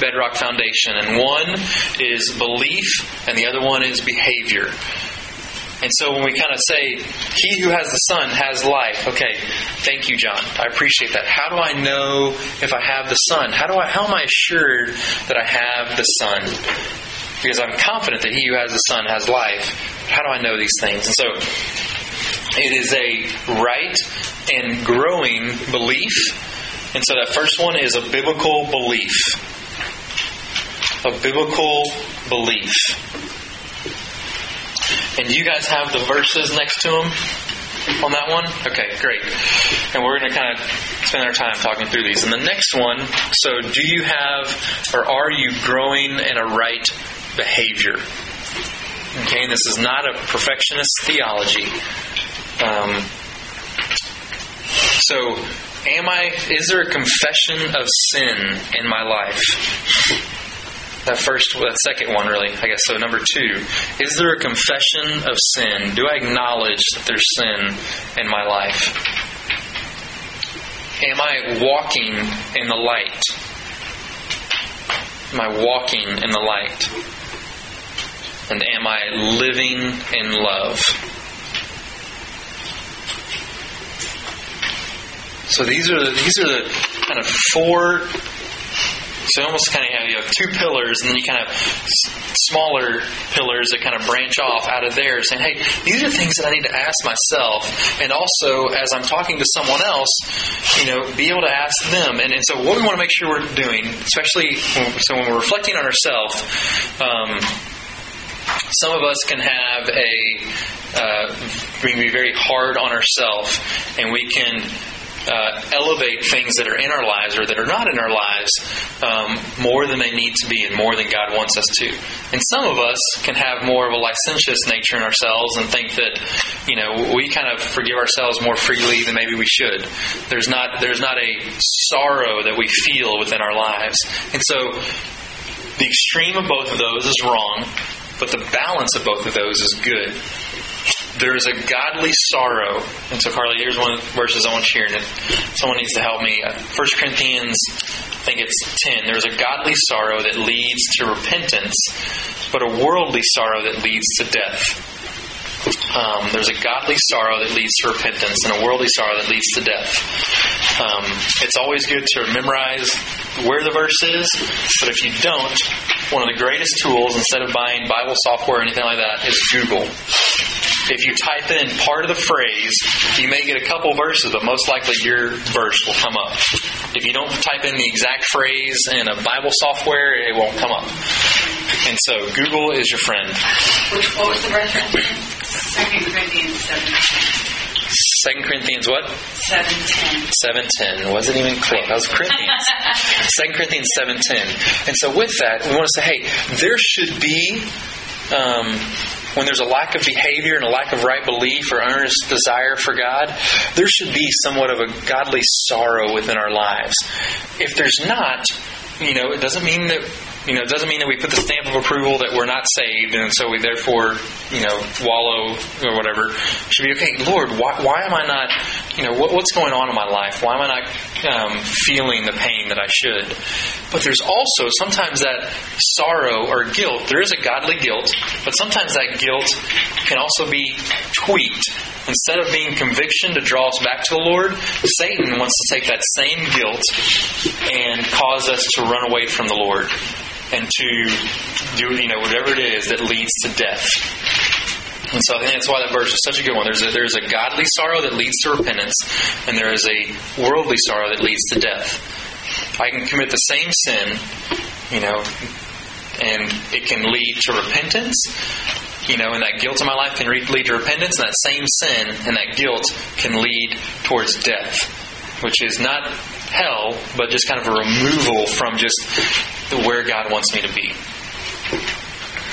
bedrock foundation, and one is belief, and the other one is behavior. And so when we kind of say, He who has the Son has life, okay, thank you, John. I appreciate that. How do I know if I have the Son? How do I how am I assured that I have the Son? Because I'm confident that he who has the Son has life. How do I know these things? And so it is a right and growing belief. And so that first one is a biblical belief. A biblical belief. And you guys have the verses next to them on that one? Okay, great. And we're going to kind of spend our time talking through these. And the next one, so do you have or are you growing in a right behavior? Okay, and this is not a perfectionist theology. Um, so, am I? Is there a confession of sin in my life? That first, that second one, really, I guess. So, number two, is there a confession of sin? Do I acknowledge that there's sin in my life? Am I walking in the light? Am I walking in the light? And am I living in love? So these are the, these are the kind of four. So almost kind of have you have two pillars, and then you kind of smaller pillars that kind of branch off out of there, saying, hey, these are things that I need to ask myself. And also, as I'm talking to someone else, you know, be able to ask them. And, and so, what we want to make sure we're doing, especially when, so when we're reflecting on ourselves, um, some of us can have a uh, we can be very hard on ourselves, and we can uh, elevate things that are in our lives or that are not in our lives um, more than they need to be and more than God wants us to. And some of us can have more of a licentious nature in ourselves and think that you know we kind of forgive ourselves more freely than maybe we should. There's not there's not a sorrow that we feel within our lives, and so the extreme of both of those is wrong, but the balance of both of those is good. There is a godly sorrow. And so, Carly, here's one of the verses I want to share. And someone needs to help me. 1 Corinthians, I think it's 10. There's a godly sorrow that leads to repentance, but a worldly sorrow that leads to death. Um, there's a godly sorrow that leads to repentance and a worldly sorrow that leads to death. Um, it's always good to memorize where the verse is, but if you don't, one of the greatest tools, instead of buying Bible software or anything like that, is Google. If you type in part of the phrase, you may get a couple verses, but most likely your verse will come up. If you don't type in the exact phrase in a Bible software, it won't come up. And so Google is your friend. Which, what was the reference? 2 Corinthians 7.10. Second Corinthians what? 7.10. Seven ten. Wasn't even close. That was Corinthians. Second Corinthians seven ten. And so with that, we want to say, hey, there should be um, when there's a lack of behavior and a lack of right belief or earnest desire for God, there should be somewhat of a godly sorrow within our lives. If there's not, you know, it doesn't mean that you know, it doesn't mean that we put the stamp of approval that we're not saved, and so we therefore, you know, wallow or whatever. It should be okay, Lord. Why, why am I not? You know, what, what's going on in my life? Why am I not um, feeling the pain that I should? But there's also sometimes that sorrow or guilt. There is a godly guilt, but sometimes that guilt can also be tweaked. Instead of being conviction to draw us back to the Lord, Satan wants to take that same guilt and cause us to run away from the Lord and to do you know whatever it is that leads to death. And so I think that's why that verse is such a good one. There's a, there's a godly sorrow that leads to repentance, and there is a worldly sorrow that leads to death. I can commit the same sin, you know, and it can lead to repentance. You know, and that guilt in my life can lead to repentance, and that same sin and that guilt can lead towards death, which is not hell, but just kind of a removal from just where God wants me to be.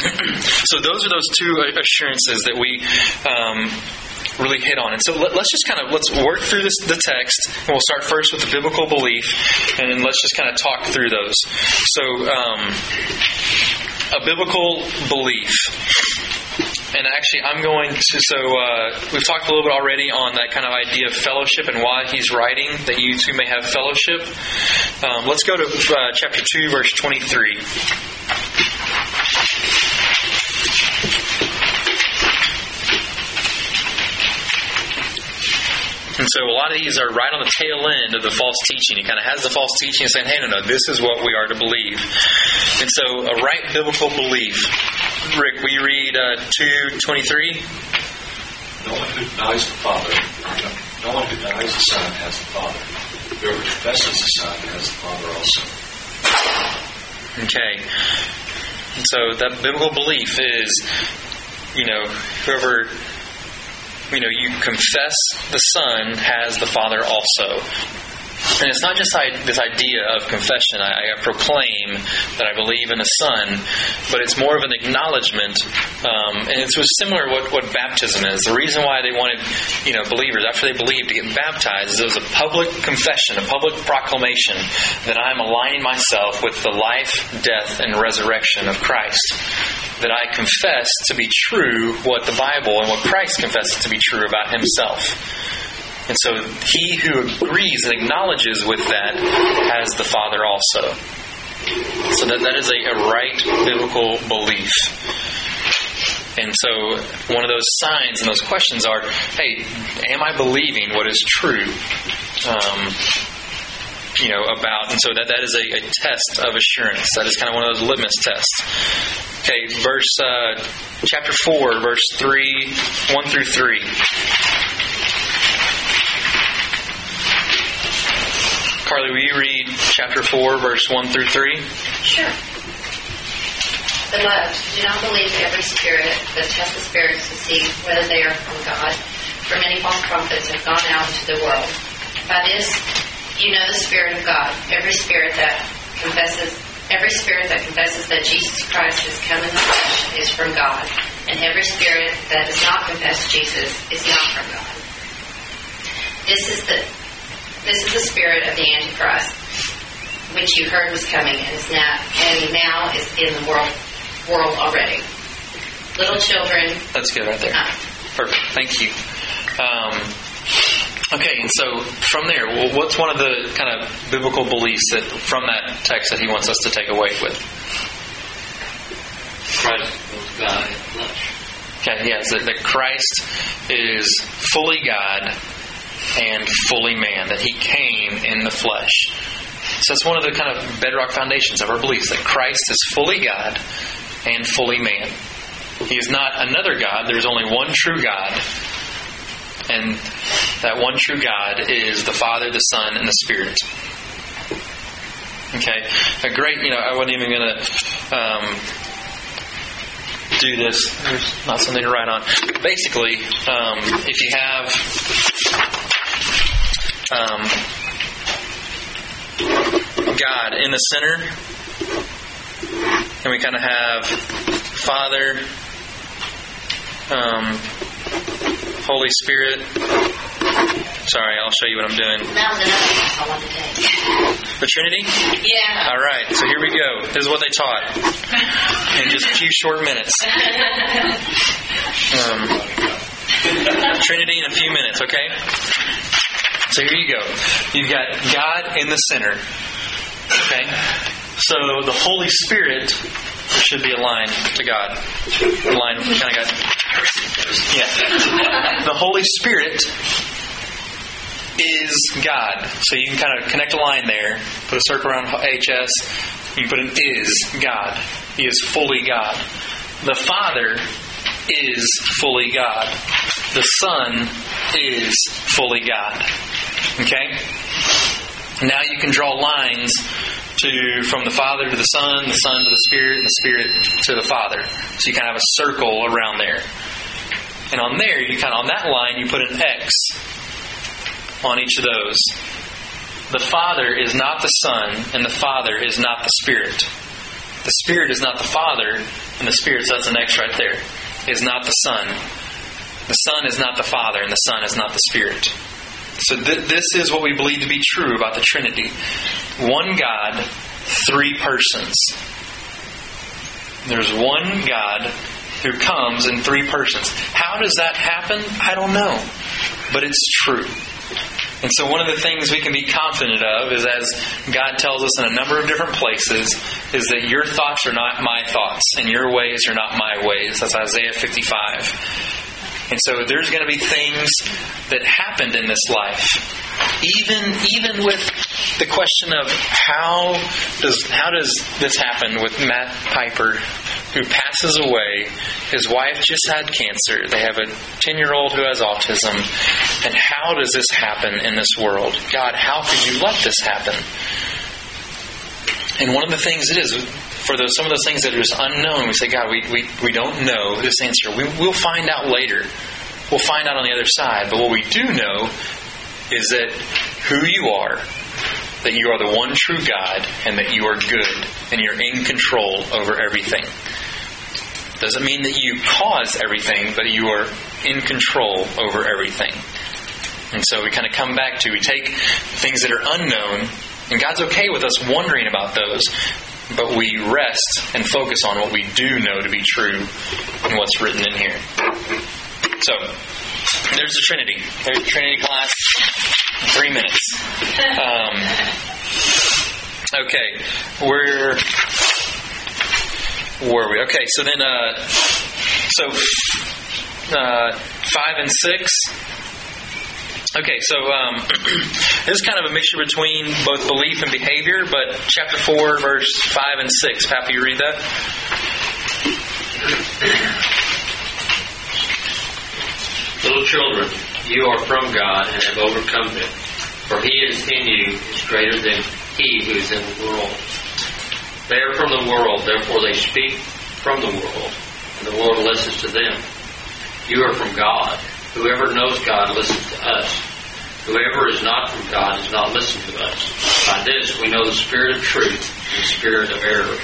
so those are those two assurances that we um, really hit on. And so let, us just kind of let's work through this the text, and we'll start first with the biblical belief, and then let's just kind of talk through those. So um, a biblical belief. And actually, I'm going to. So, uh, we've talked a little bit already on that kind of idea of fellowship and why he's writing that you two may have fellowship. Um, let's go to uh, chapter 2, verse 23. And so a lot of these are right on the tail end of the false teaching. He kind of has the false teaching saying, hey, no, no, this is what we are to believe. And so a right biblical belief. Rick, will you read uh, 223? No one who denies the Father, no one who denies the Son has the Father. Whoever confesses the Son has the Father also. Okay. And so that biblical belief is, you know, whoever you know, you confess the Son has the Father also. And it's not just this idea of confession. I, I, proclaim that I believe in the Son, but it's more of an acknowledgement. Um, and it's similar to what, what baptism is. The reason why they wanted, you know, believers after they believed to get baptized is it was a public confession, a public proclamation that I'm aligning myself with the life, death, and resurrection of Christ. That I confess to be true what the Bible and what Christ confesses to be true about Himself. And so he who agrees and acknowledges with that has the Father also. So that, that is a, a right biblical belief. And so one of those signs and those questions are, hey, am I believing what is true? Um, you know, about, and so that, that is a, a test of assurance. That is kind of one of those litmus tests. Okay, verse uh, chapter four, verse three, one through three. Carly, will you read chapter four, verse one through three? Sure. Beloved, do not believe every spirit, but test the spirits to see whether they are from God. For many false prophets have gone out into the world. By this, you know the Spirit of God. Every spirit that confesses, every spirit that confesses that Jesus Christ has come in the flesh is from God, and every spirit that does not confess Jesus is not from God. This is the this is the spirit of the Antichrist, which you heard was coming and is now and now is in the world world already. Little children. That's good right there. Ah, Perfect. Thank you. Um, okay, and so from there, well, what's one of the kind of biblical beliefs that from that text that he wants us to take away with? Christ was God in flesh. Okay, yes, that, that Christ is fully God and fully man, that he came in the flesh. So that's one of the kind of bedrock foundations of our beliefs that Christ is fully God and fully man. He is not another God, there's only one true God. And that one true God is the Father, the Son, and the Spirit. Okay, a great, you know, I wasn't even going to um, do this. There's not something to write on. Basically, um, if you have um, God in the center, and we kind of have Father, um, Holy Spirit. Sorry, I'll show you what I'm doing. that was another class I wanted to take. The Trinity? Yeah. All right, so here we go. This is what they taught in just a few short minutes. Um, Trinity in a few minutes, okay? So here you go. You've got God in the center, okay? So the Holy Spirit should be aligned to God. Aligned, kind of got. Yeah. The Holy Spirit is God. So you can kind of connect a line there, put a circle around HS, you put an is God. He is fully God. The Father is fully God. The Son is fully God. Okay? Now you can draw lines to from the Father to the Son, the Son to the Spirit, and the Spirit to the Father. So you kind of have a circle around there. And on there, you kind of on that line, you put an X on each of those. The Father is not the Son, and the Father is not the Spirit. The Spirit is not the Father, and the Spirit, so that's an X right there, is not the Son. The Son is not the Father, and the Son is not the Spirit. So th- this is what we believe to be true about the Trinity. One God, three persons. There's one God who comes in three persons. How does that happen? I don't know. But it's true. And so one of the things we can be confident of is as God tells us in a number of different places, is that your thoughts are not my thoughts, and your ways are not my ways. That's Isaiah 55. And so there's going to be things that happened in this life. Even even with the question of how does how does this happen with Matt Piper who passes away. His wife just had cancer. They have a 10 year old who has autism. And how does this happen in this world? God, how could you let this happen? And one of the things it is, for those, some of those things that are just unknown, we say, God, we, we, we don't know this answer. We, we'll find out later. We'll find out on the other side. But what we do know is that who you are, that you are the one true God, and that you are good, and you're in control over everything. Doesn't mean that you cause everything, but you are in control over everything. And so we kind of come back to we take things that are unknown, and God's okay with us wondering about those, but we rest and focus on what we do know to be true and what's written in here. So, there's the Trinity. There's the Trinity class. Three minutes. Um, okay, where were we? Okay, so then, uh, so uh, five and six. Okay, so um, this is kind of a mixture between both belief and behavior, but chapter 4, verse 5 and 6. Papa, you read that? Little children, you are from God and have overcome them. For he is in you is greater than he who is in the world. They are from the world, therefore they speak from the world, and the world listens to them. You are from God. Whoever knows God listens to us. Whoever is not from God does not listen to us. By this we know the spirit of truth and the spirit of error.